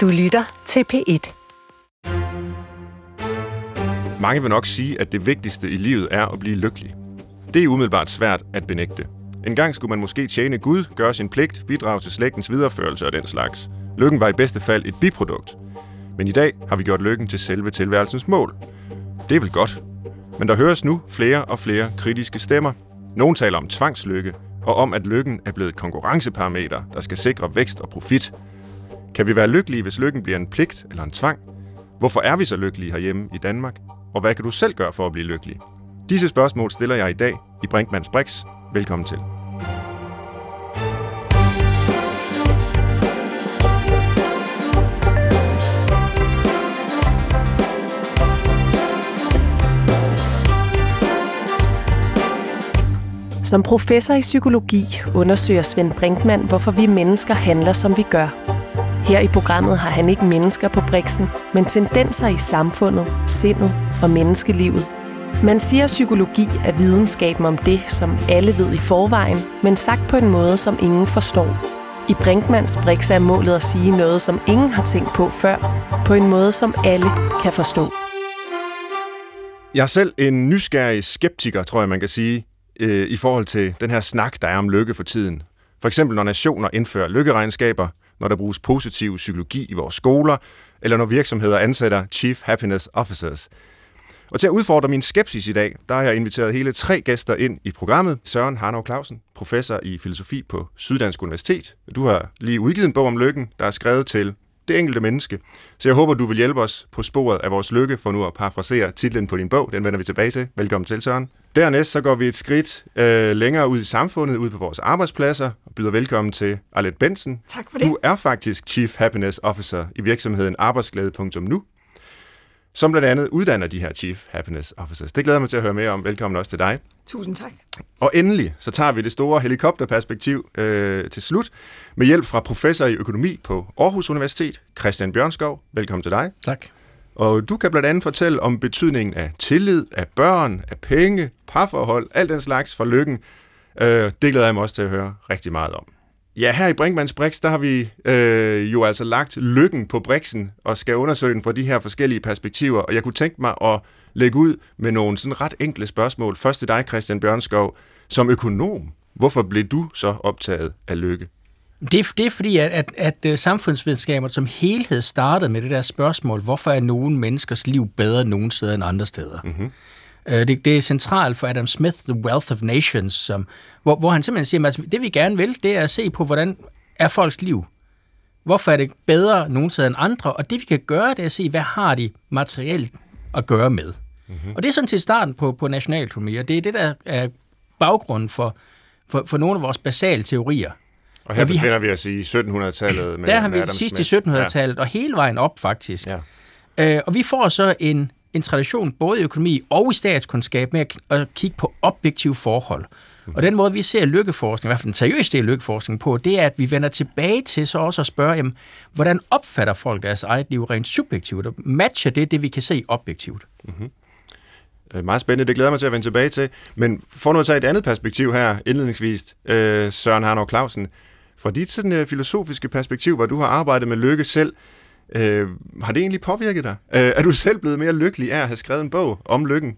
Du lytter til P1. Mange vil nok sige, at det vigtigste i livet er at blive lykkelig. Det er umiddelbart svært at benægte. En gang skulle man måske tjene Gud, gøre sin pligt, bidrage til slægtens videreførelse og den slags. Lykken var i bedste fald et biprodukt. Men i dag har vi gjort lykken til selve tilværelsens mål. Det er vel godt. Men der høres nu flere og flere kritiske stemmer. Nogle taler om tvangslykke, og om at lykken er blevet et konkurrenceparameter, der skal sikre vækst og profit. Kan vi være lykkelige, hvis lykken bliver en pligt eller en tvang? Hvorfor er vi så lykkelige herhjemme i Danmark? Og hvad kan du selv gøre for at blive lykkelig? Disse spørgsmål stiller jeg i dag i Brinkmanns Brix. Velkommen til. Som professor i psykologi undersøger Svend Brinkmann, hvorfor vi mennesker handler, som vi gør. Her i programmet har han ikke mennesker på briksen, men tendenser i samfundet, sindet og menneskelivet. Man siger, at psykologi er videnskaben om det, som alle ved i forvejen, men sagt på en måde, som ingen forstår. I Brinkmans Brix er målet at sige noget, som ingen har tænkt på før, på en måde, som alle kan forstå. Jeg er selv en nysgerrig skeptiker, tror jeg, man kan sige, øh, i forhold til den her snak, der er om lykke for tiden. For eksempel når nationer indfører lykkeregnskaber, når der bruges positiv psykologi i vores skoler, eller når virksomheder ansætter Chief Happiness Officers. Og til at udfordre min skepsis i dag, der har jeg inviteret hele tre gæster ind i programmet. Søren Harnov Clausen, professor i filosofi på Syddansk Universitet. Du har lige udgivet en bog om lykken, der er skrevet til det enkelte menneske. Så jeg håber, du vil hjælpe os på sporet af vores lykke, for nu at parafrasere titlen på din bog. Den vender vi tilbage til. Velkommen til, Søren. Dernæst så går vi et skridt øh, længere ud i samfundet, ud på vores arbejdspladser, og byder velkommen til Arlette Bensen. Tak for det. Du er faktisk Chief Happiness Officer i virksomheden arbejdsglæde.nu, som blandt andet uddanner de her Chief Happiness Officers. Det glæder jeg mig til at høre mere om. Velkommen også til dig. Tusind tak. Og endelig, så tager vi det store helikopterperspektiv øh, til slut, med hjælp fra professor i økonomi på Aarhus Universitet, Christian Bjørnskov. Velkommen til dig. Tak. Og du kan blandt andet fortælle om betydningen af tillid, af børn, af penge, parforhold, alt den slags for lykken. Øh, det glæder jeg mig også til at høre rigtig meget om. Ja, her i Brinkmanns Brix, der har vi øh, jo altså lagt lykken på briksen og skal undersøge den fra de her forskellige perspektiver. Og jeg kunne tænke mig at lægge ud med nogle sådan ret enkle spørgsmål. Først til dig, Christian Bjørnskov. Som økonom, hvorfor blev du så optaget af lykke? Det, det er fordi, at, at, at øh, samfundsvidenskaber som helhed startede med det der spørgsmål, hvorfor er nogle menneskers liv bedre nogle steder end andre steder? Mm-hmm. Det, det er centralt for Adam Smith, The Wealth of Nations, som, hvor, hvor han simpelthen siger, at altså, det vi gerne vil, det er at se på, hvordan er folks liv. Hvorfor er det bedre nogle steder end andre? Og det vi kan gøre, det er at se, hvad har de materielt at gøre med. Mm-hmm. Og det er sådan til starten på, på nationaløkonomi, og det er det, der er baggrunden for, for, for nogle af vores basale teorier. Og her ja, vi befinder vi os i 1700-tallet med Der har vi sidst i 1700-tallet, ja. og hele vejen op faktisk. Ja. Øh, og vi får så en, en tradition både i økonomi og i statskundskab med at, at kigge på objektive forhold. Mm. Og den måde, vi ser lykkeforskning, i hvert fald den seriøse del lykkeforskning på, det er, at vi vender tilbage til så også at spørge, jamen, hvordan opfatter folk deres eget liv rent subjektivt, og matcher det det, vi kan se objektivt? Mm-hmm. Meget spændende, det glæder mig til at vende tilbage til. Men for nu at tage et andet perspektiv her, indledningsvis, øh, Søren Harnov Clausen, fra dit sådan, øh, filosofiske perspektiv, hvor du har arbejdet med lykke selv, øh, har det egentlig påvirket dig? Øh, er du selv blevet mere lykkelig af at have skrevet en bog om lykken?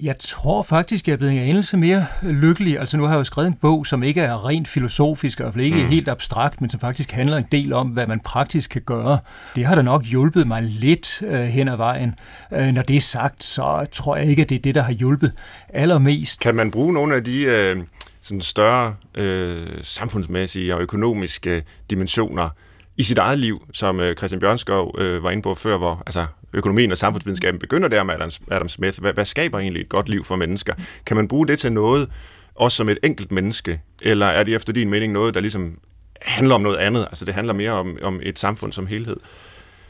Jeg tror faktisk, jeg er blevet en anelse mere lykkelig. Altså nu har jeg jo skrevet en bog, som ikke er rent filosofisk, og ikke mm. helt abstrakt, men som faktisk handler en del om, hvad man praktisk kan gøre. Det har da nok hjulpet mig lidt øh, hen ad vejen. Øh, når det er sagt, så tror jeg ikke, at det er det, der har hjulpet allermest. Kan man bruge nogle af de øh, sådan større øh, samfundsmæssige og økonomiske dimensioner i sit eget liv, som øh, Christian Bjørnskov øh, var inde på før, hvor altså, økonomien og samfundsvidenskaben begynder der med Adam, Adam Smith. Hvad, hvad skaber egentlig et godt liv for mennesker? Kan man bruge det til noget, også som et enkelt menneske? Eller er det efter din mening noget, der ligesom handler om noget andet? Altså det handler mere om, om et samfund som helhed?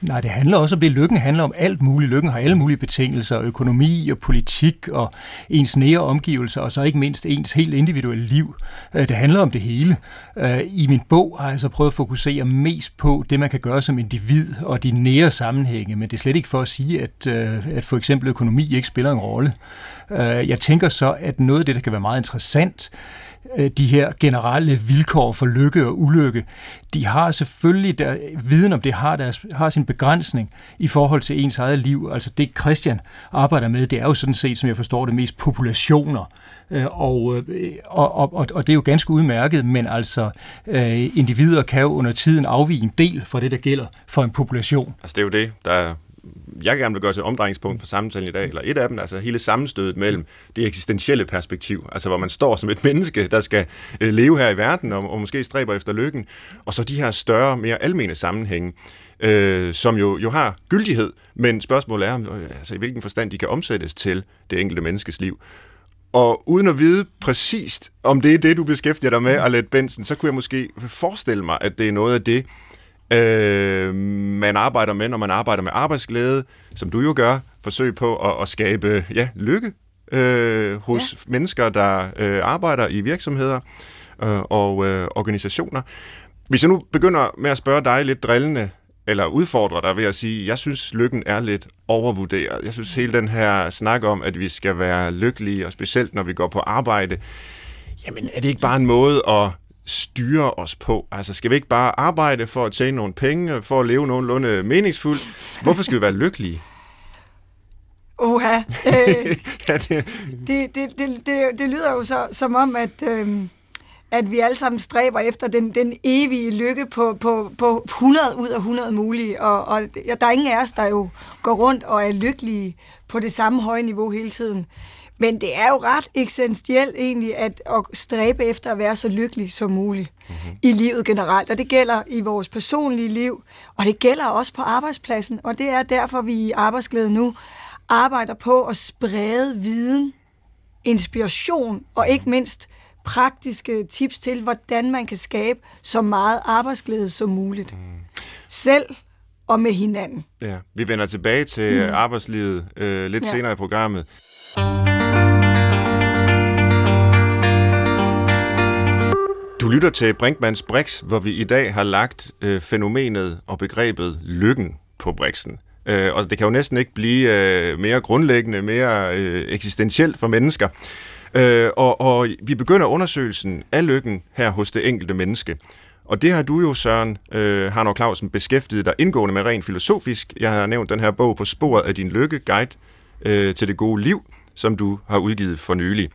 Nej, det handler også om det. Lykken handler om alt muligt. Lykken har alle mulige betingelser. Økonomi og politik og ens nære omgivelser, og så ikke mindst ens helt individuelle liv. Øh, det handler om det hele. Øh, I min bog har jeg så prøvet at fokusere mest på det, man kan gøre som individ og de nære sammenhænge, men det er slet ikke for at sige, at, øh, at for eksempel økonomi ikke spiller en rolle. Jeg tænker så, at noget af det, der kan være meget interessant, Øh, de her generelle vilkår for lykke og ulykke, de har selvfølgelig, der, viden om det har, deres, har sin begrænsning i forhold til ens eget liv. Altså det Christian arbejder med, det er jo sådan set, som jeg forstår det, mest populationer. Øh, øh, og, og, og, og det er jo ganske udmærket, men altså individer kan jo under tiden afvige en del fra det, der gælder for en population. Altså det er jo det, der jeg gerne vil gøre til omdrejningspunkt for samtalen i dag, eller et af dem, altså hele sammenstødet mellem det eksistentielle perspektiv, altså hvor man står som et menneske, der skal øh, leve her i verden, og, og måske stræber efter lykken, og så de her større, mere almene sammenhænge, øh, som jo, jo har gyldighed, men spørgsmålet er, øh, altså, i hvilken forstand de kan omsættes til det enkelte menneskes liv. Og uden at vide præcist, om det er det, du beskæftiger dig med, Arlette Benson, så kunne jeg måske forestille mig, at det er noget af det, øh, man arbejder med, når man arbejder med arbejdsglæde, som du jo gør, forsøg på at, at skabe ja, lykke øh, hos ja. mennesker, der øh, arbejder i virksomheder øh, og øh, organisationer. Hvis jeg nu begynder med at spørge dig lidt drillende, eller udfordre dig ved at sige, jeg synes, lykken er lidt overvurderet. Jeg synes, hele den her snak om, at vi skal være lykkelige, og specielt når vi går på arbejde, jamen er det ikke bare en måde at styre os på? Altså, skal vi ikke bare arbejde for at tjene nogle penge, for at leve nogenlunde meningsfuldt? Hvorfor skal vi være lykkelige? Oha. Øh, ja, det... Det, det, det, det, det lyder jo så som om, at, øh, at vi alle sammen stræber efter den, den evige lykke på, på, på 100 ud af 100 mulige, og, og der er ingen af os, der jo går rundt og er lykkelige på det samme høje niveau hele tiden. Men det er jo ret essentielt egentlig at, at stræbe efter at være så lykkelig som muligt mm-hmm. i livet generelt. Og det gælder i vores personlige liv, og det gælder også på arbejdspladsen. Og det er derfor, vi i Arbejdsglæde nu arbejder på at sprede viden, inspiration og ikke mindst praktiske tips til, hvordan man kan skabe så meget arbejdsglæde som muligt. Mm. Selv og med hinanden. Ja, vi vender tilbage til mm. arbejdslivet øh, lidt ja. senere i programmet. Lytter til Brinkmans Brix, hvor vi i dag har lagt øh, fænomenet og begrebet lykken på Brixen. Øh, og det kan jo næsten ikke blive øh, mere grundlæggende, mere øh, eksistentielt for mennesker. Øh, og, og vi begynder undersøgelsen af lykken her hos det enkelte menneske. Og det har du jo, Søren øh, Harnor Clausen, beskæftiget dig indgående med rent filosofisk. Jeg har nævnt den her bog på sporet af din lykke, Guide øh, til det gode liv, som du har udgivet for nylig.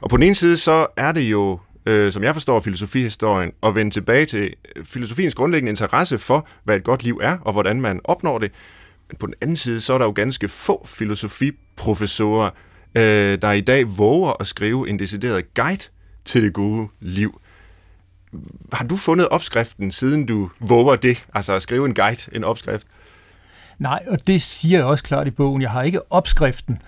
Og på den ene side, så er det jo øh, som jeg forstår filosofihistorien, og vende tilbage til øh, filosofiens grundlæggende interesse for, hvad et godt liv er, og hvordan man opnår det. Men på den anden side, så er der jo ganske få filosofiprofessorer, øh, der i dag våger at skrive en decideret guide til det gode liv. Har du fundet opskriften, siden du våger det, altså at skrive en guide, en opskrift? Nej, og det siger jeg også klart i bogen. Jeg har ikke opskriften.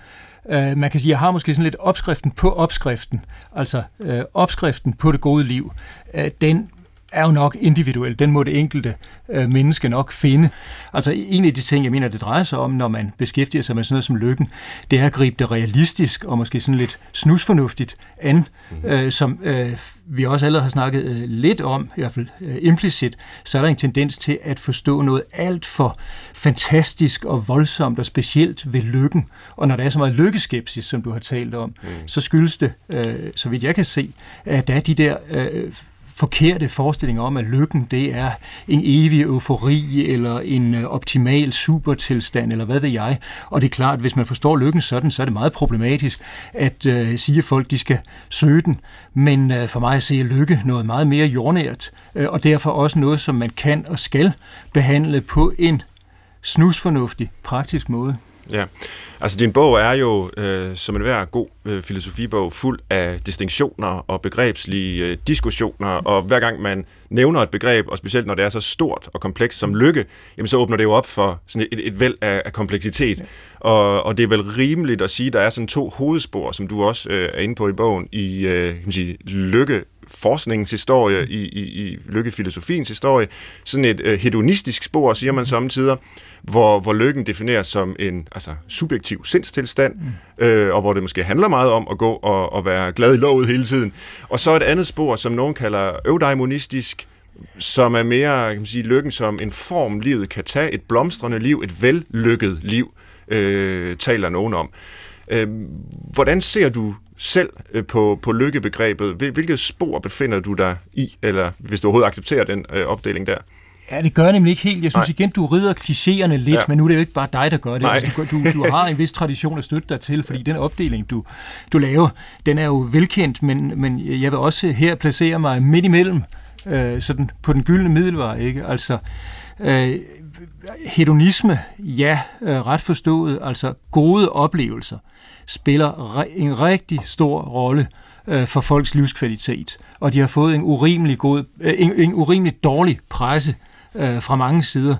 Øh, man kan sige, jeg har måske sådan lidt opskriften på opskriften, altså øh, opskriften på det gode liv. Øh, den er jo nok individuel. Den må det enkelte øh, menneske nok finde. Altså en af de ting, jeg mener, det drejer sig om, når man beskæftiger sig med sådan noget som lykken, det er at gribe det realistisk og måske sådan lidt snusfornuftigt an, mm-hmm. øh, som øh, vi også allerede har snakket øh, lidt om, i hvert fald øh, implicit, så er der en tendens til at forstå noget alt for fantastisk og voldsomt og specielt ved lykken. Og når der er så meget lykkeskepsis, som du har talt om, mm. så skyldes det, øh, så vidt jeg kan se, at der er de der øh, forkerte forestillinger om, at lykken det er en evig eufori eller en øh, optimal supertilstand, eller hvad ved jeg. Og det er klart, at hvis man forstår lykken sådan, så er det meget problematisk at øh, sige, at folk de skal søge den. Men øh, for mig at se lykke noget meget mere jordnært, øh, og derfor også noget, som man kan og skal behandle på en snusfornuftig, praktisk måde. Ja, altså din bog er jo, øh, som en hver god øh, filosofibog, fuld af distinktioner og begrebslige øh, diskussioner, og hver gang man nævner et begreb, og specielt når det er så stort og komplekst som lykke, jamen så åbner det jo op for sådan et, et væld af, af kompleksitet. Ja. Og, og det er vel rimeligt at sige, at der er sådan to hovedspor, som du også øh, er inde på i bogen, i øh, kan man sige, lykke forskningens historie, i, i, i lykkefilosofiens historie. Sådan et øh, hedonistisk spor, siger man samtidig, hvor, hvor lykken defineres som en altså, subjektiv sindstilstand, mm. øh, og hvor det måske handler meget om at gå og, og være glad i lovet hele tiden. Og så et andet spor, som nogen kalder eudaimonistisk, som er mere kan man sige, lykken som en form, livet kan tage, et blomstrende liv, et vellykket liv, øh, taler nogen om. Øh, hvordan ser du selv øh, på, på lykkebegrebet? Hvilket spor befinder du dig i, eller hvis du overhovedet accepterer den øh, opdeling der? Ja, det gør jeg nemlig ikke helt. Jeg synes Nej. igen, du rider klichéerne lidt, ja. men nu er det jo ikke bare dig, der gør det. Altså, du, du, du har en vis tradition at støtte dig til, fordi den opdeling, du, du laver, den er jo velkendt, men, men jeg vil også her placere mig midt imellem, øh, sådan på den gyldne middelvej. Ikke? Altså, øh, hedonisme, ja, øh, ret forstået, altså gode oplevelser, spiller en rigtig stor rolle øh, for folks livskvalitet. Og de har fået en urimelig, god, øh, en, en urimelig dårlig presse øh, fra mange sider.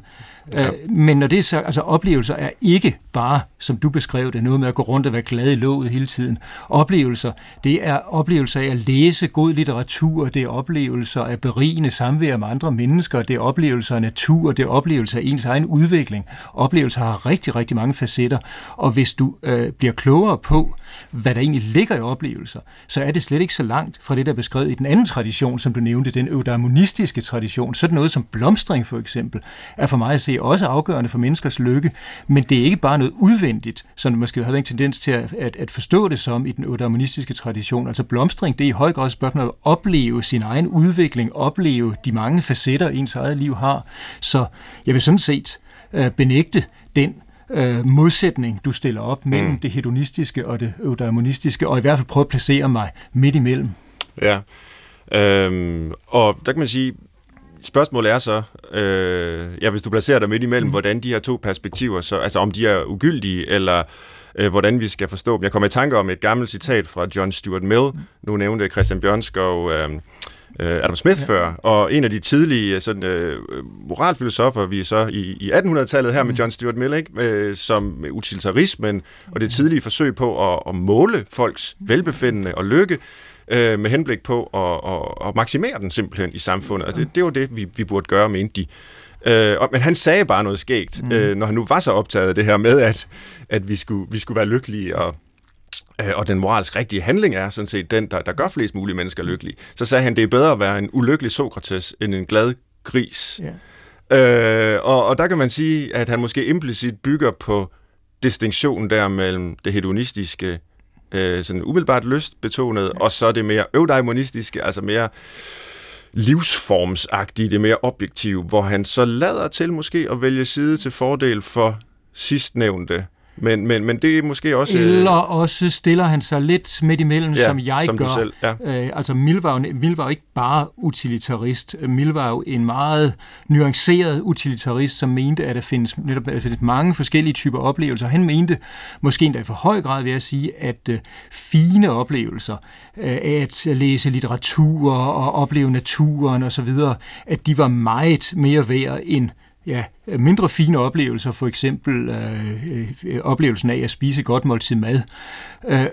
Ja. Øh, men når det er så, altså oplevelser er ikke bare, som du beskrev det, noget med at gå rundt og være glad i låget hele tiden. Oplevelser, det er oplevelser af at læse god litteratur, det er oplevelser af berigende samvær med andre mennesker, det er oplevelser af natur, det er oplevelser af ens egen udvikling. Oplevelser har rigtig, rigtig mange facetter, og hvis du øh, bliver klogere på, hvad der egentlig ligger i oplevelser, så er det slet ikke så langt fra det, der er beskrevet i den anden tradition, som du nævnte, den eudaimonistiske tradition. Sådan noget som blomstring for eksempel, er for mig at se også afgørende for menneskers lykke, men det er ikke bare noget udvendigt, som man måske har en tendens til at, at, at forstå det som i den eudaimonistiske tradition. Altså blomstring, det er i høj grad et spørgsmål at opleve sin egen udvikling, opleve de mange facetter, ens eget liv har. Så jeg vil sådan set øh, benægte den øh, modsætning, du stiller op mellem mm. det hedonistiske og det eudaimonistiske, og i hvert fald prøve at placere mig midt imellem. Ja, øhm, og der kan man sige, spørgsmålet er så, øh, ja, hvis du placerer dig midt imellem, mm. hvordan de her to perspektiver, så, altså om de er ugyldige, eller øh, hvordan vi skal forstå dem. Jeg kommer i tanke om et gammelt citat fra John Stuart Mill. Mm. Nu nævnte Christian Bjørnskov øh, øh, Adam Smith ja. før, og en af de tidlige sådan, øh, moralfilosofer, vi er så i, i 1800-tallet her mm. med John Stuart Mill, ikke? Øh, som utilitarismen og det tidlige forsøg på at, at måle folks velbefindende og lykke, øh, med henblik på at, at, at maksimere den simpelthen i samfundet. Og det, det var det, vi, vi burde gøre, mente de. Øh, og, men han sagde bare noget skægt, mm. øh, når han nu var så optaget af det her med, at, at vi, skulle, vi skulle være lykkelige, og, øh, og den moralsk rigtige handling er sådan set den, der, der gør flest mulige mennesker lykkelige. Så sagde han, det er bedre at være en ulykkelig Sokrates end en glad gris. Yeah. Øh, og, og der kan man sige, at han måske implicit bygger på distinktionen der mellem det hedonistiske øh, sådan umiddelbart lystbetonet, og så det mere eudaimonistiske, altså mere livsformsagtige, det mere objektive, hvor han så lader til måske at vælge side til fordel for sidstnævnte men, men, men det er måske også... Øh, Eller også stiller han sig lidt midt imellem, ja, som jeg som gør. Selv, ja. øh, altså, Mill var, jo, Mill var jo ikke bare utilitarist. Mill var jo en meget nuanceret utilitarist, som mente, at der findes, netop, at der findes mange forskellige typer oplevelser. Han mente, måske endda i for høj grad, vil jeg sige, at øh, fine oplevelser, øh, at læse litteratur og opleve naturen osv., at de var meget mere værd end ja, mindre fine oplevelser, for eksempel øh, øh, oplevelsen af at spise godt måltid mad. Øh,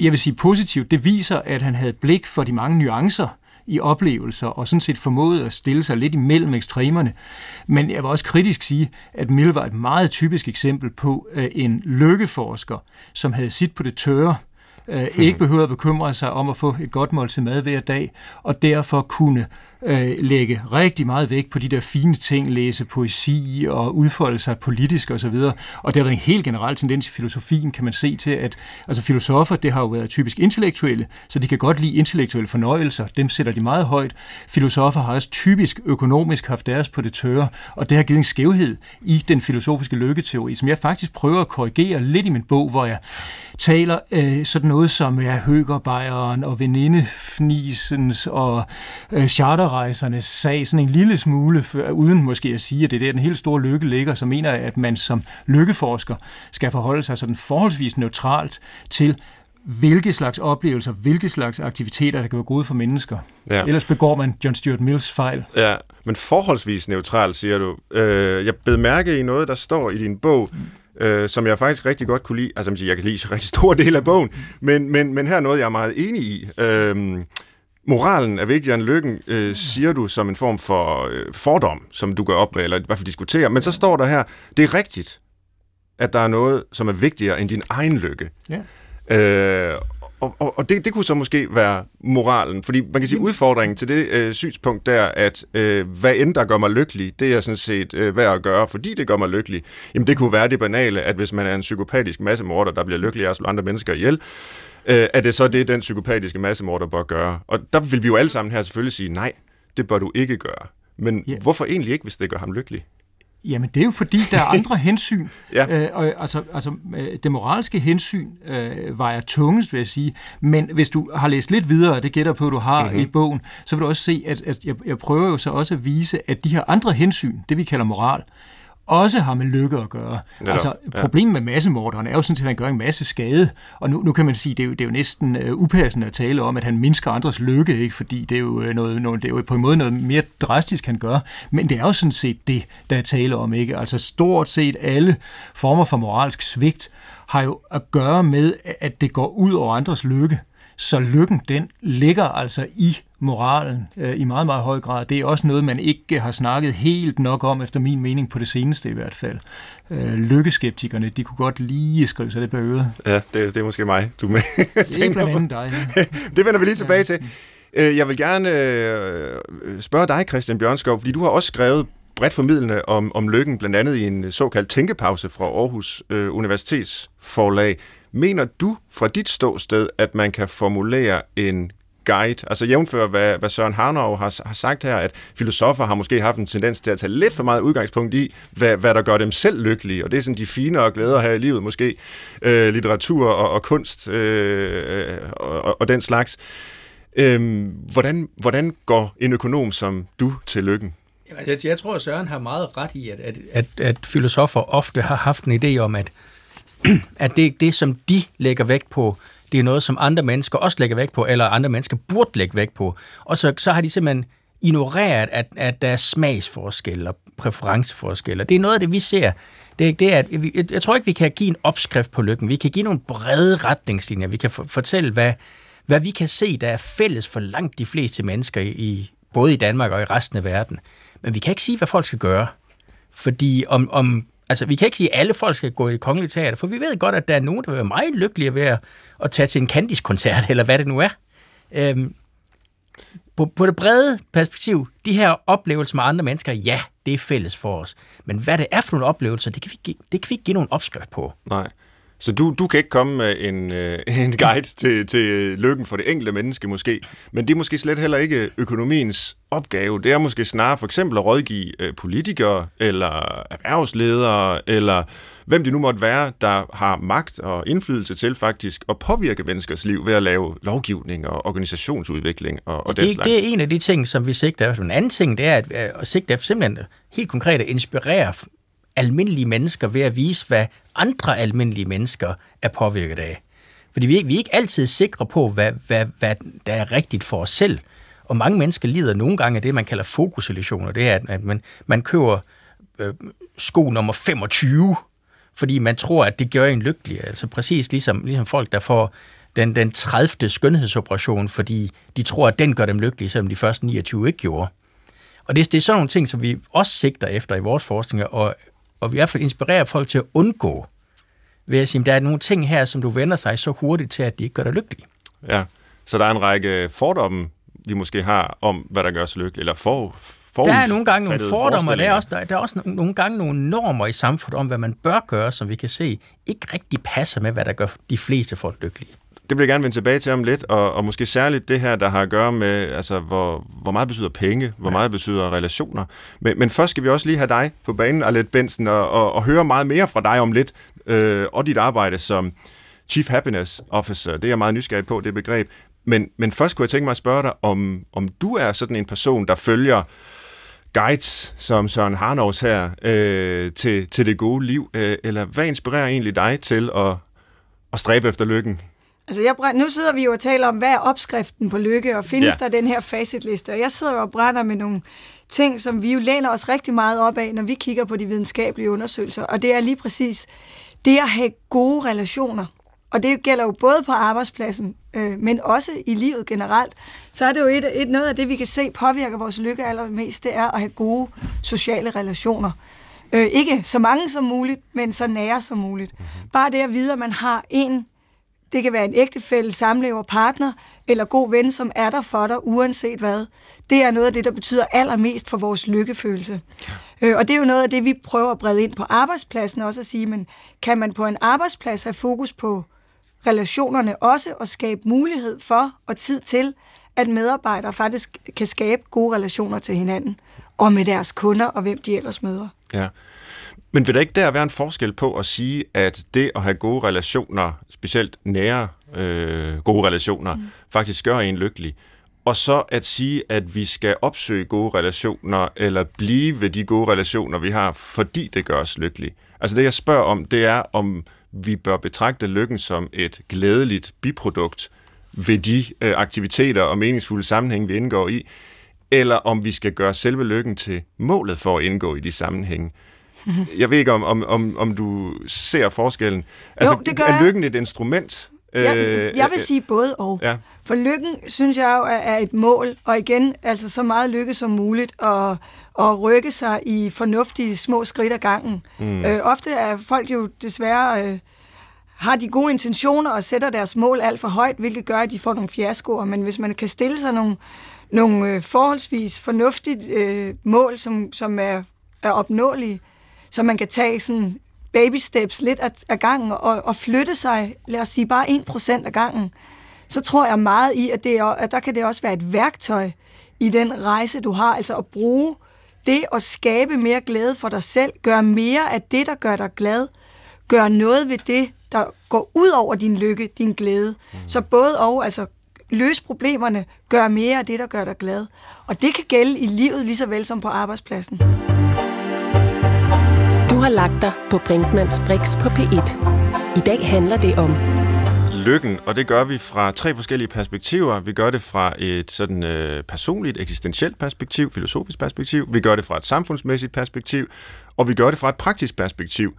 jeg vil sige positivt, det viser, at han havde blik for de mange nuancer i oplevelser, og sådan set formåede at stille sig lidt imellem ekstremerne. Men jeg vil også kritisk sige, at Mill var et meget typisk eksempel på øh, en lykkeforsker, som havde sit på det tørre, øh, ikke behøvede at bekymre sig om at få et godt måltid mad hver dag, og derfor kunne øh, lægge rigtig meget vægt på de der fine ting, læse poesi og udfolde sig politisk osv. Og, og det har været en helt generel tendens i filosofien, kan man se til, at altså filosofer, det har jo været typisk intellektuelle, så de kan godt lide intellektuelle fornøjelser, dem sætter de meget højt. Filosofer har også typisk økonomisk haft deres på det tørre, og det har givet en skævhed i den filosofiske lykketeori, som jeg faktisk prøver at korrigere lidt i min bog, hvor jeg taler øh, sådan noget som er Høgerbejeren og Venindefnisens og øh, charterrejsernes sag, sådan en lille smule, for, uden måske at sige, at det er der den helt store lykke ligger, så mener jeg, at man som lykkeforsker skal forholde sig sådan forholdsvis neutralt til, hvilke slags oplevelser, hvilke slags aktiviteter, der kan være gode for mennesker. Ja. Ellers begår man John Stuart Mills fejl. Ja, men forholdsvis neutralt, siger du. Øh, jeg bed mærke i noget, der står i din bog, øh, som jeg faktisk rigtig godt kunne lide. Altså, jeg kan lide så rigtig stor del af bogen, men, men, men her er noget, jeg er meget enig i. Øh, moralen er vigtigere end lykken, øh, siger du som en form for øh, fordom, som du gør op med, eller i hvert fald diskuterer. Men så står der her, det er rigtigt, at der er noget, som er vigtigere end din egen lykke. Ja. Øh, og, og, og det, det kunne så måske være moralen, fordi man kan sige udfordringen til det øh, synspunkt der, at øh, hvad end der gør mig lykkelig, det er sådan set øh, værd at gøre, fordi det gør mig lykkelig. Jamen det kunne være det banale, at hvis man er en psykopatisk massemorder, der bliver lykkelig af at slå andre mennesker ihjel, øh, er det så det, den psykopatiske massemorder bør gøre? Og der vil vi jo alle sammen her selvfølgelig sige, nej, det bør du ikke gøre. Men yeah. hvorfor egentlig ikke, hvis det gør ham lykkelig? Jamen, det er jo fordi, der er andre hensyn. ja. øh, og, altså, altså, øh, det moralske hensyn øh, vejer tungest, vil jeg sige. Men hvis du har læst lidt videre, og det gætter på, at du har mm-hmm. i bogen, så vil du også se, at, at jeg, jeg prøver jo så også at vise, at de her andre hensyn, det vi kalder moral, også har med lykke at gøre. Netop, altså, problemet med massemorderen er jo sådan, at han gør en masse skade, og nu, nu kan man sige, at det er jo, det er jo næsten uh, upassende at tale om, at han mindsker andres lykke, ikke? fordi det er, jo øh, noget, noget, det er jo på en måde noget mere drastisk, han gør, men det er jo sådan set det, der er tale om. ikke. Altså stort set alle former for moralsk svigt har jo at gøre med, at det går ud over andres lykke. Så lykken, den ligger altså i moralen øh, i meget, meget høj grad. Det er også noget, man ikke har snakket helt nok om, efter min mening, på det seneste i hvert fald. Øh, lykkeskeptikerne, de kunne godt lige skrive sig lidt på øret. Ja, det, det er måske mig, du med. det er blandt andet dig. Ja. det vender vi lige tilbage ja. til. Øh, jeg vil gerne øh, spørge dig, Christian Bjørnskov, fordi du har også skrevet bredt formidlende om, om lykken, blandt andet i en såkaldt tænkepause fra Aarhus øh, Universitets forlag. Mener du fra dit ståsted, at man kan formulere en guide, altså jævnfør, hvad, hvad Søren Harnov har, har sagt her, at filosofer har måske haft en tendens til at tage lidt for meget udgangspunkt i, hvad, hvad der gør dem selv lykkelige, og det er sådan de fine og glæder her i livet, måske øh, litteratur og, og kunst øh, øh og, og den slags. Øh, hvordan, hvordan går en økonom som du til lykken? Altså, jeg, jeg tror, at Søren har meget ret i, at, at, at, at filosofer ofte har haft en idé om, at, at det, det, som de lægger vægt på, det er noget, som andre mennesker også lægger vægt på, eller andre mennesker burde lægge vægt på. Og så, så har de simpelthen ignoreret, at, at der er smagsforskelle og præferenceforskelle. Det er noget af det, vi ser. Det, det er, at vi, jeg tror ikke, vi kan give en opskrift på lykken. Vi kan give nogle brede retningslinjer. Vi kan for, fortælle, hvad, hvad vi kan se, der er fælles for langt de fleste mennesker, i, både i Danmark og i resten af verden. Men vi kan ikke sige, hvad folk skal gøre. Fordi om, om Altså, vi kan ikke sige, at alle folk skal gå i det kongelige teater, for vi ved godt, at der er nogen, der vil være meget lykkelige ved at, at tage til en Candice-koncert, eller hvad det nu er. Øhm, på, på det brede perspektiv, de her oplevelser med andre mennesker, ja, det er fælles for os. Men hvad det er for nogle oplevelser, det kan vi, det kan vi ikke give nogen opskrift på. Nej. Så du, du kan ikke komme med en, øh, en guide til, til lykken for det enkelte menneske måske, men det er måske slet heller ikke økonomiens opgave. Det er måske snarere for eksempel at rådgive øh, politikere eller erhvervsledere eller hvem det nu måtte være, der har magt og indflydelse til faktisk at påvirke menneskers liv ved at lave lovgivning og organisationsudvikling og, og det, den slags. Det er en af de ting, som vi sigter efter. En anden ting, det er at, at sigte efter simpelthen helt konkret at inspirere almindelige mennesker ved at vise, hvad andre almindelige mennesker er påvirket af. Fordi vi vi er ikke altid sikre på, hvad, hvad, hvad der er rigtigt for os selv. Og mange mennesker lider nogle gange af det, man kalder fokusillusioner. Det er, at man, man køber øh, sko nummer 25, fordi man tror, at det gør en lykkelig. Altså præcis ligesom, ligesom folk, der får den, den 30. skønhedsoperation, fordi de tror, at den gør dem lykkelige, selvom de første 29 ikke gjorde. Og det, det er sådan nogle ting, som vi også sigter efter i vores forskning, og og vi i hvert fald inspirerer folk til at undgå, ved at sige, at der er nogle ting her, som du vender sig så hurtigt til, at de ikke gør dig lykkelig. Ja, så der er en række fordomme, vi måske har om, hvad der gør os lykkelig, eller for, der er nogle gange nogle fordomme, og der er, også, der, der er også nogle gange nogle normer i samfundet om, hvad man bør gøre, som vi kan se ikke rigtig passer med, hvad der gør de fleste folk lykkelige det vil jeg gerne vende tilbage til om lidt, og, og måske særligt det her, der har at gøre med, altså, hvor, hvor meget betyder penge, hvor meget betyder relationer. Men, men først skal vi også lige have dig på banen, Alet Benson, og, og, og høre meget mere fra dig om lidt, øh, og dit arbejde som Chief Happiness Officer. Det er jeg meget nysgerrig på, det begreb. Men, men først kunne jeg tænke mig at spørge dig, om, om du er sådan en person, der følger guides, som Søren Harnovs her, øh, til, til det gode liv, øh, eller hvad inspirerer egentlig dig til at, at stræbe efter lykken? Altså jeg brænd, nu sidder vi jo og taler om, hvad er opskriften på lykke, og findes ja. der den her facitliste? Og jeg sidder jo og brænder med nogle ting, som vi jo læner os rigtig meget op af, når vi kigger på de videnskabelige undersøgelser. Og det er lige præcis det at have gode relationer. Og det gælder jo både på arbejdspladsen, øh, men også i livet generelt. Så er det jo et, et, noget af det, vi kan se påvirker vores lykke allermest, det er at have gode sociale relationer. Øh, ikke så mange som muligt, men så nære som muligt. Mm-hmm. Bare det at vide, at man har en det kan være en ægtefælle, samlever, partner eller god ven, som er der for dig, uanset hvad. Det er noget af det, der betyder allermest for vores lykkefølelse. Ja. Øh, og det er jo noget af det, vi prøver at brede ind på arbejdspladsen også at sige, men kan man på en arbejdsplads have fokus på relationerne også og skabe mulighed for og tid til, at medarbejdere faktisk kan skabe gode relationer til hinanden og med deres kunder og hvem de ellers møder. Ja. Men vil der ikke der være en forskel på at sige, at det at have gode relationer, specielt nære øh, gode relationer, mm. faktisk gør en lykkelig, og så at sige, at vi skal opsøge gode relationer, eller blive ved de gode relationer, vi har, fordi det gør os lykkelige. Altså det, jeg spørger om, det er, om vi bør betragte lykken som et glædeligt biprodukt ved de øh, aktiviteter og meningsfulde sammenhænge, vi indgår i, eller om vi skal gøre selve lykken til målet for at indgå i de sammenhænge. Jeg ved ikke, om, om, om, om du ser forskellen. Altså, jo, det gør er lykken et instrument? Jeg, Øh, jeg vil sige både og. Ja. For lykken, synes jeg jo, er- er et mål, og igen, altså så meget lykke som muligt, og, og rykke sig i fornuftige små skridt ad gangen. Mm. Øh, ofte er folk jo desværre... Øh, har de gode intentioner og sætter deres mål alt for højt, hvilket gør, at de får nogle fiaskoer. Men hvis man kan stille sig nogle, nogle øh, forholdsvis fornuftige øh, mål, som, som er, er opnåelige, så man kan tage sådan baby steps lidt ad, gangen og, og flytte sig, lad os sige bare 1% ad gangen, så tror jeg meget i, at, det er, at der kan det også være et værktøj i den rejse, du har. Altså at bruge det at skabe mere glæde for dig selv, gøre mere af det, der gør dig glad, gøre noget ved det, der går ud over din lykke, din glæde. Mm. Så både og, altså løse problemerne, gøre mere af det, der gør dig glad. Og det kan gælde i livet lige så vel som på arbejdspladsen. Lagt dig på Brinkmanns Brix på P1. I dag handler det om lykken, og det gør vi fra tre forskellige perspektiver. Vi gør det fra et sådan øh, personligt, eksistentielt perspektiv, filosofisk perspektiv. Vi gør det fra et samfundsmæssigt perspektiv, og vi gør det fra et praktisk perspektiv.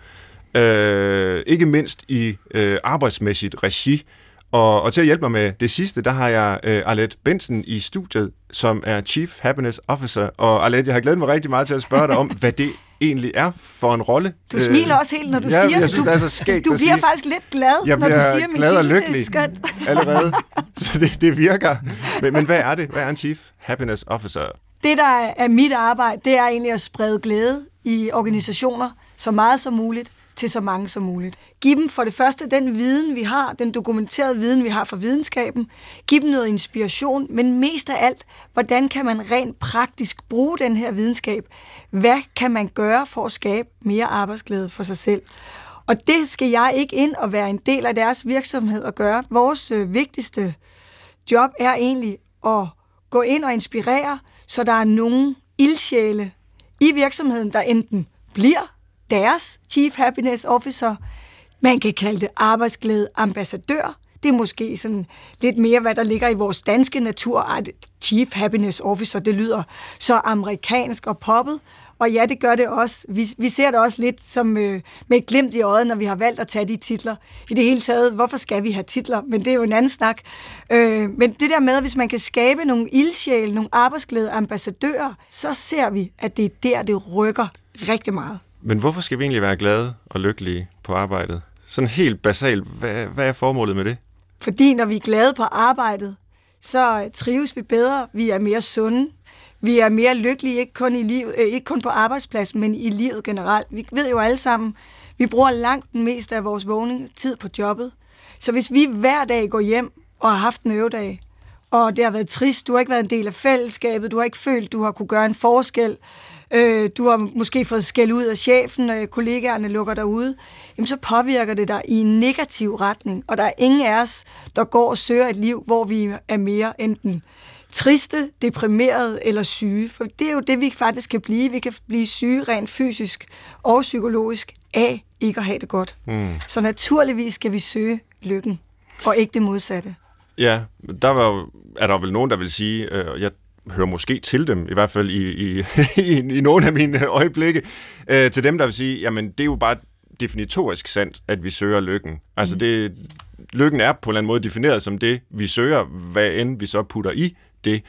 Øh, ikke mindst i øh, arbejdsmæssigt regi. Og, og til at hjælpe mig med det sidste, der har jeg øh, Arlette Benson i studiet, som er Chief Happiness Officer. Og Arlette, jeg har glædet mig rigtig meget til at spørge dig om, hvad det egentlig er for en rolle. Du smiler også helt, når du ja, siger det. synes, du, det er så skægt du bliver sige. faktisk lidt glad, Jeg når du siger min glad og titel. Det er lykkelig skønt. allerede. Så det, det virker. Men, men hvad er det? Hvad er en Chief Happiness Officer? Det, der er mit arbejde, det er egentlig at sprede glæde i organisationer så meget som muligt til så mange som muligt. Giv dem for det første den viden, vi har, den dokumenterede viden, vi har fra videnskaben. Giv dem noget inspiration, men mest af alt, hvordan kan man rent praktisk bruge den her videnskab? Hvad kan man gøre for at skabe mere arbejdsglæde for sig selv? Og det skal jeg ikke ind og være en del af deres virksomhed og gøre. Vores øh, vigtigste job er egentlig at gå ind og inspirere, så der er nogen ildsjæle i virksomheden, der enten bliver deres Chief Happiness Officer, man kan kalde det arbejdsglæde ambassadør, det er måske sådan lidt mere, hvad der ligger i vores danske natur. Chief Happiness Officer, det lyder så amerikansk og poppet. Og ja, det gør det også. Vi, vi ser det også lidt som øh, med et glimt i øjet, når vi har valgt at tage de titler. I det hele taget, hvorfor skal vi have titler? Men det er jo en anden snak. Øh, men det der med, hvis man kan skabe nogle ildsjæle, nogle arbejdsglæde ambassadører, så ser vi, at det er der, det rykker rigtig meget. Men hvorfor skal vi egentlig være glade og lykkelige på arbejdet? Sådan helt basalt, hvad, hvad er formålet med det? Fordi når vi er glade på arbejdet, så trives vi bedre, vi er mere sunde, vi er mere lykkelige, ikke kun, i liv, øh, ikke kun på arbejdspladsen, men i livet generelt. Vi ved jo alle sammen, vi bruger langt den meste af vores vågning tid på jobbet. Så hvis vi hver dag går hjem og har haft en øvedag, og det har været trist, du har ikke været en del af fællesskabet, du har ikke følt, du har kunne gøre en forskel, øh, du har måske fået skæld ud af chefen, øh, kollegaerne lukker dig ude, jamen så påvirker det dig i en negativ retning, og der er ingen af os, der går og søger et liv, hvor vi er mere enten triste, deprimerede eller syge. For det er jo det, vi faktisk kan blive. Vi kan blive syge rent fysisk og psykologisk af ikke at have det godt. Mm. Så naturligvis skal vi søge lykken, og ikke det modsatte. Ja, der var, jo- er der vel nogen, der vil sige, øh, jeg hører måske til dem, i hvert fald i, i, i, i nogle af mine øjeblikke, øh, til dem, der vil sige, jamen det er jo bare definitorisk sandt, at vi søger lykken. Altså det, lykken er på en eller anden måde defineret som det, vi søger, hvad end vi så putter i det.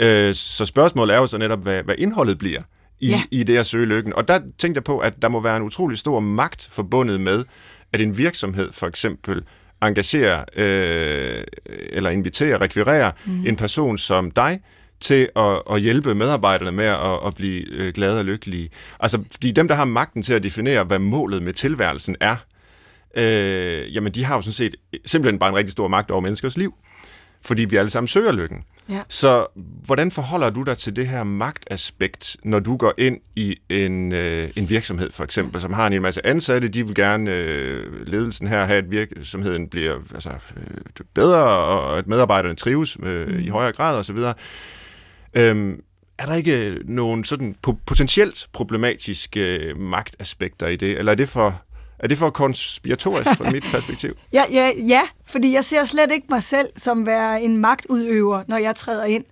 Øh, så spørgsmålet er jo så netop, hvad, hvad indholdet bliver i, Ja. ja. i det at søge lykken. Og der tænkte jeg på, at der må være en utrolig stor magt forbundet med, at en virksomhed for eksempel engagerer øh, eller inviterer, rekvirerer mm. en person som dig til at, at hjælpe medarbejderne med at, at blive øh, glade og lykkelige. Altså, fordi dem, der har magten til at definere, hvad målet med tilværelsen er, øh, jamen de har jo sådan set simpelthen bare en rigtig stor magt over menneskers liv, fordi vi alle sammen søger lykken. Ja. Så hvordan forholder du dig til det her magtaspekt, når du går ind i en, øh, en virksomhed for eksempel, som har en masse ansatte, de vil gerne øh, ledelsen her have, at virksomheden bliver altså, øh, bedre, og at medarbejderne trives øh, mm. i højere grad osv., øhm, er der ikke nogen sådan potentielt problematiske magtaspekter i det, eller er det for er det for konspiratorisk fra mit perspektiv? Ja, ja, ja, fordi jeg ser slet ikke mig selv som være en magtudøver, når jeg træder ind.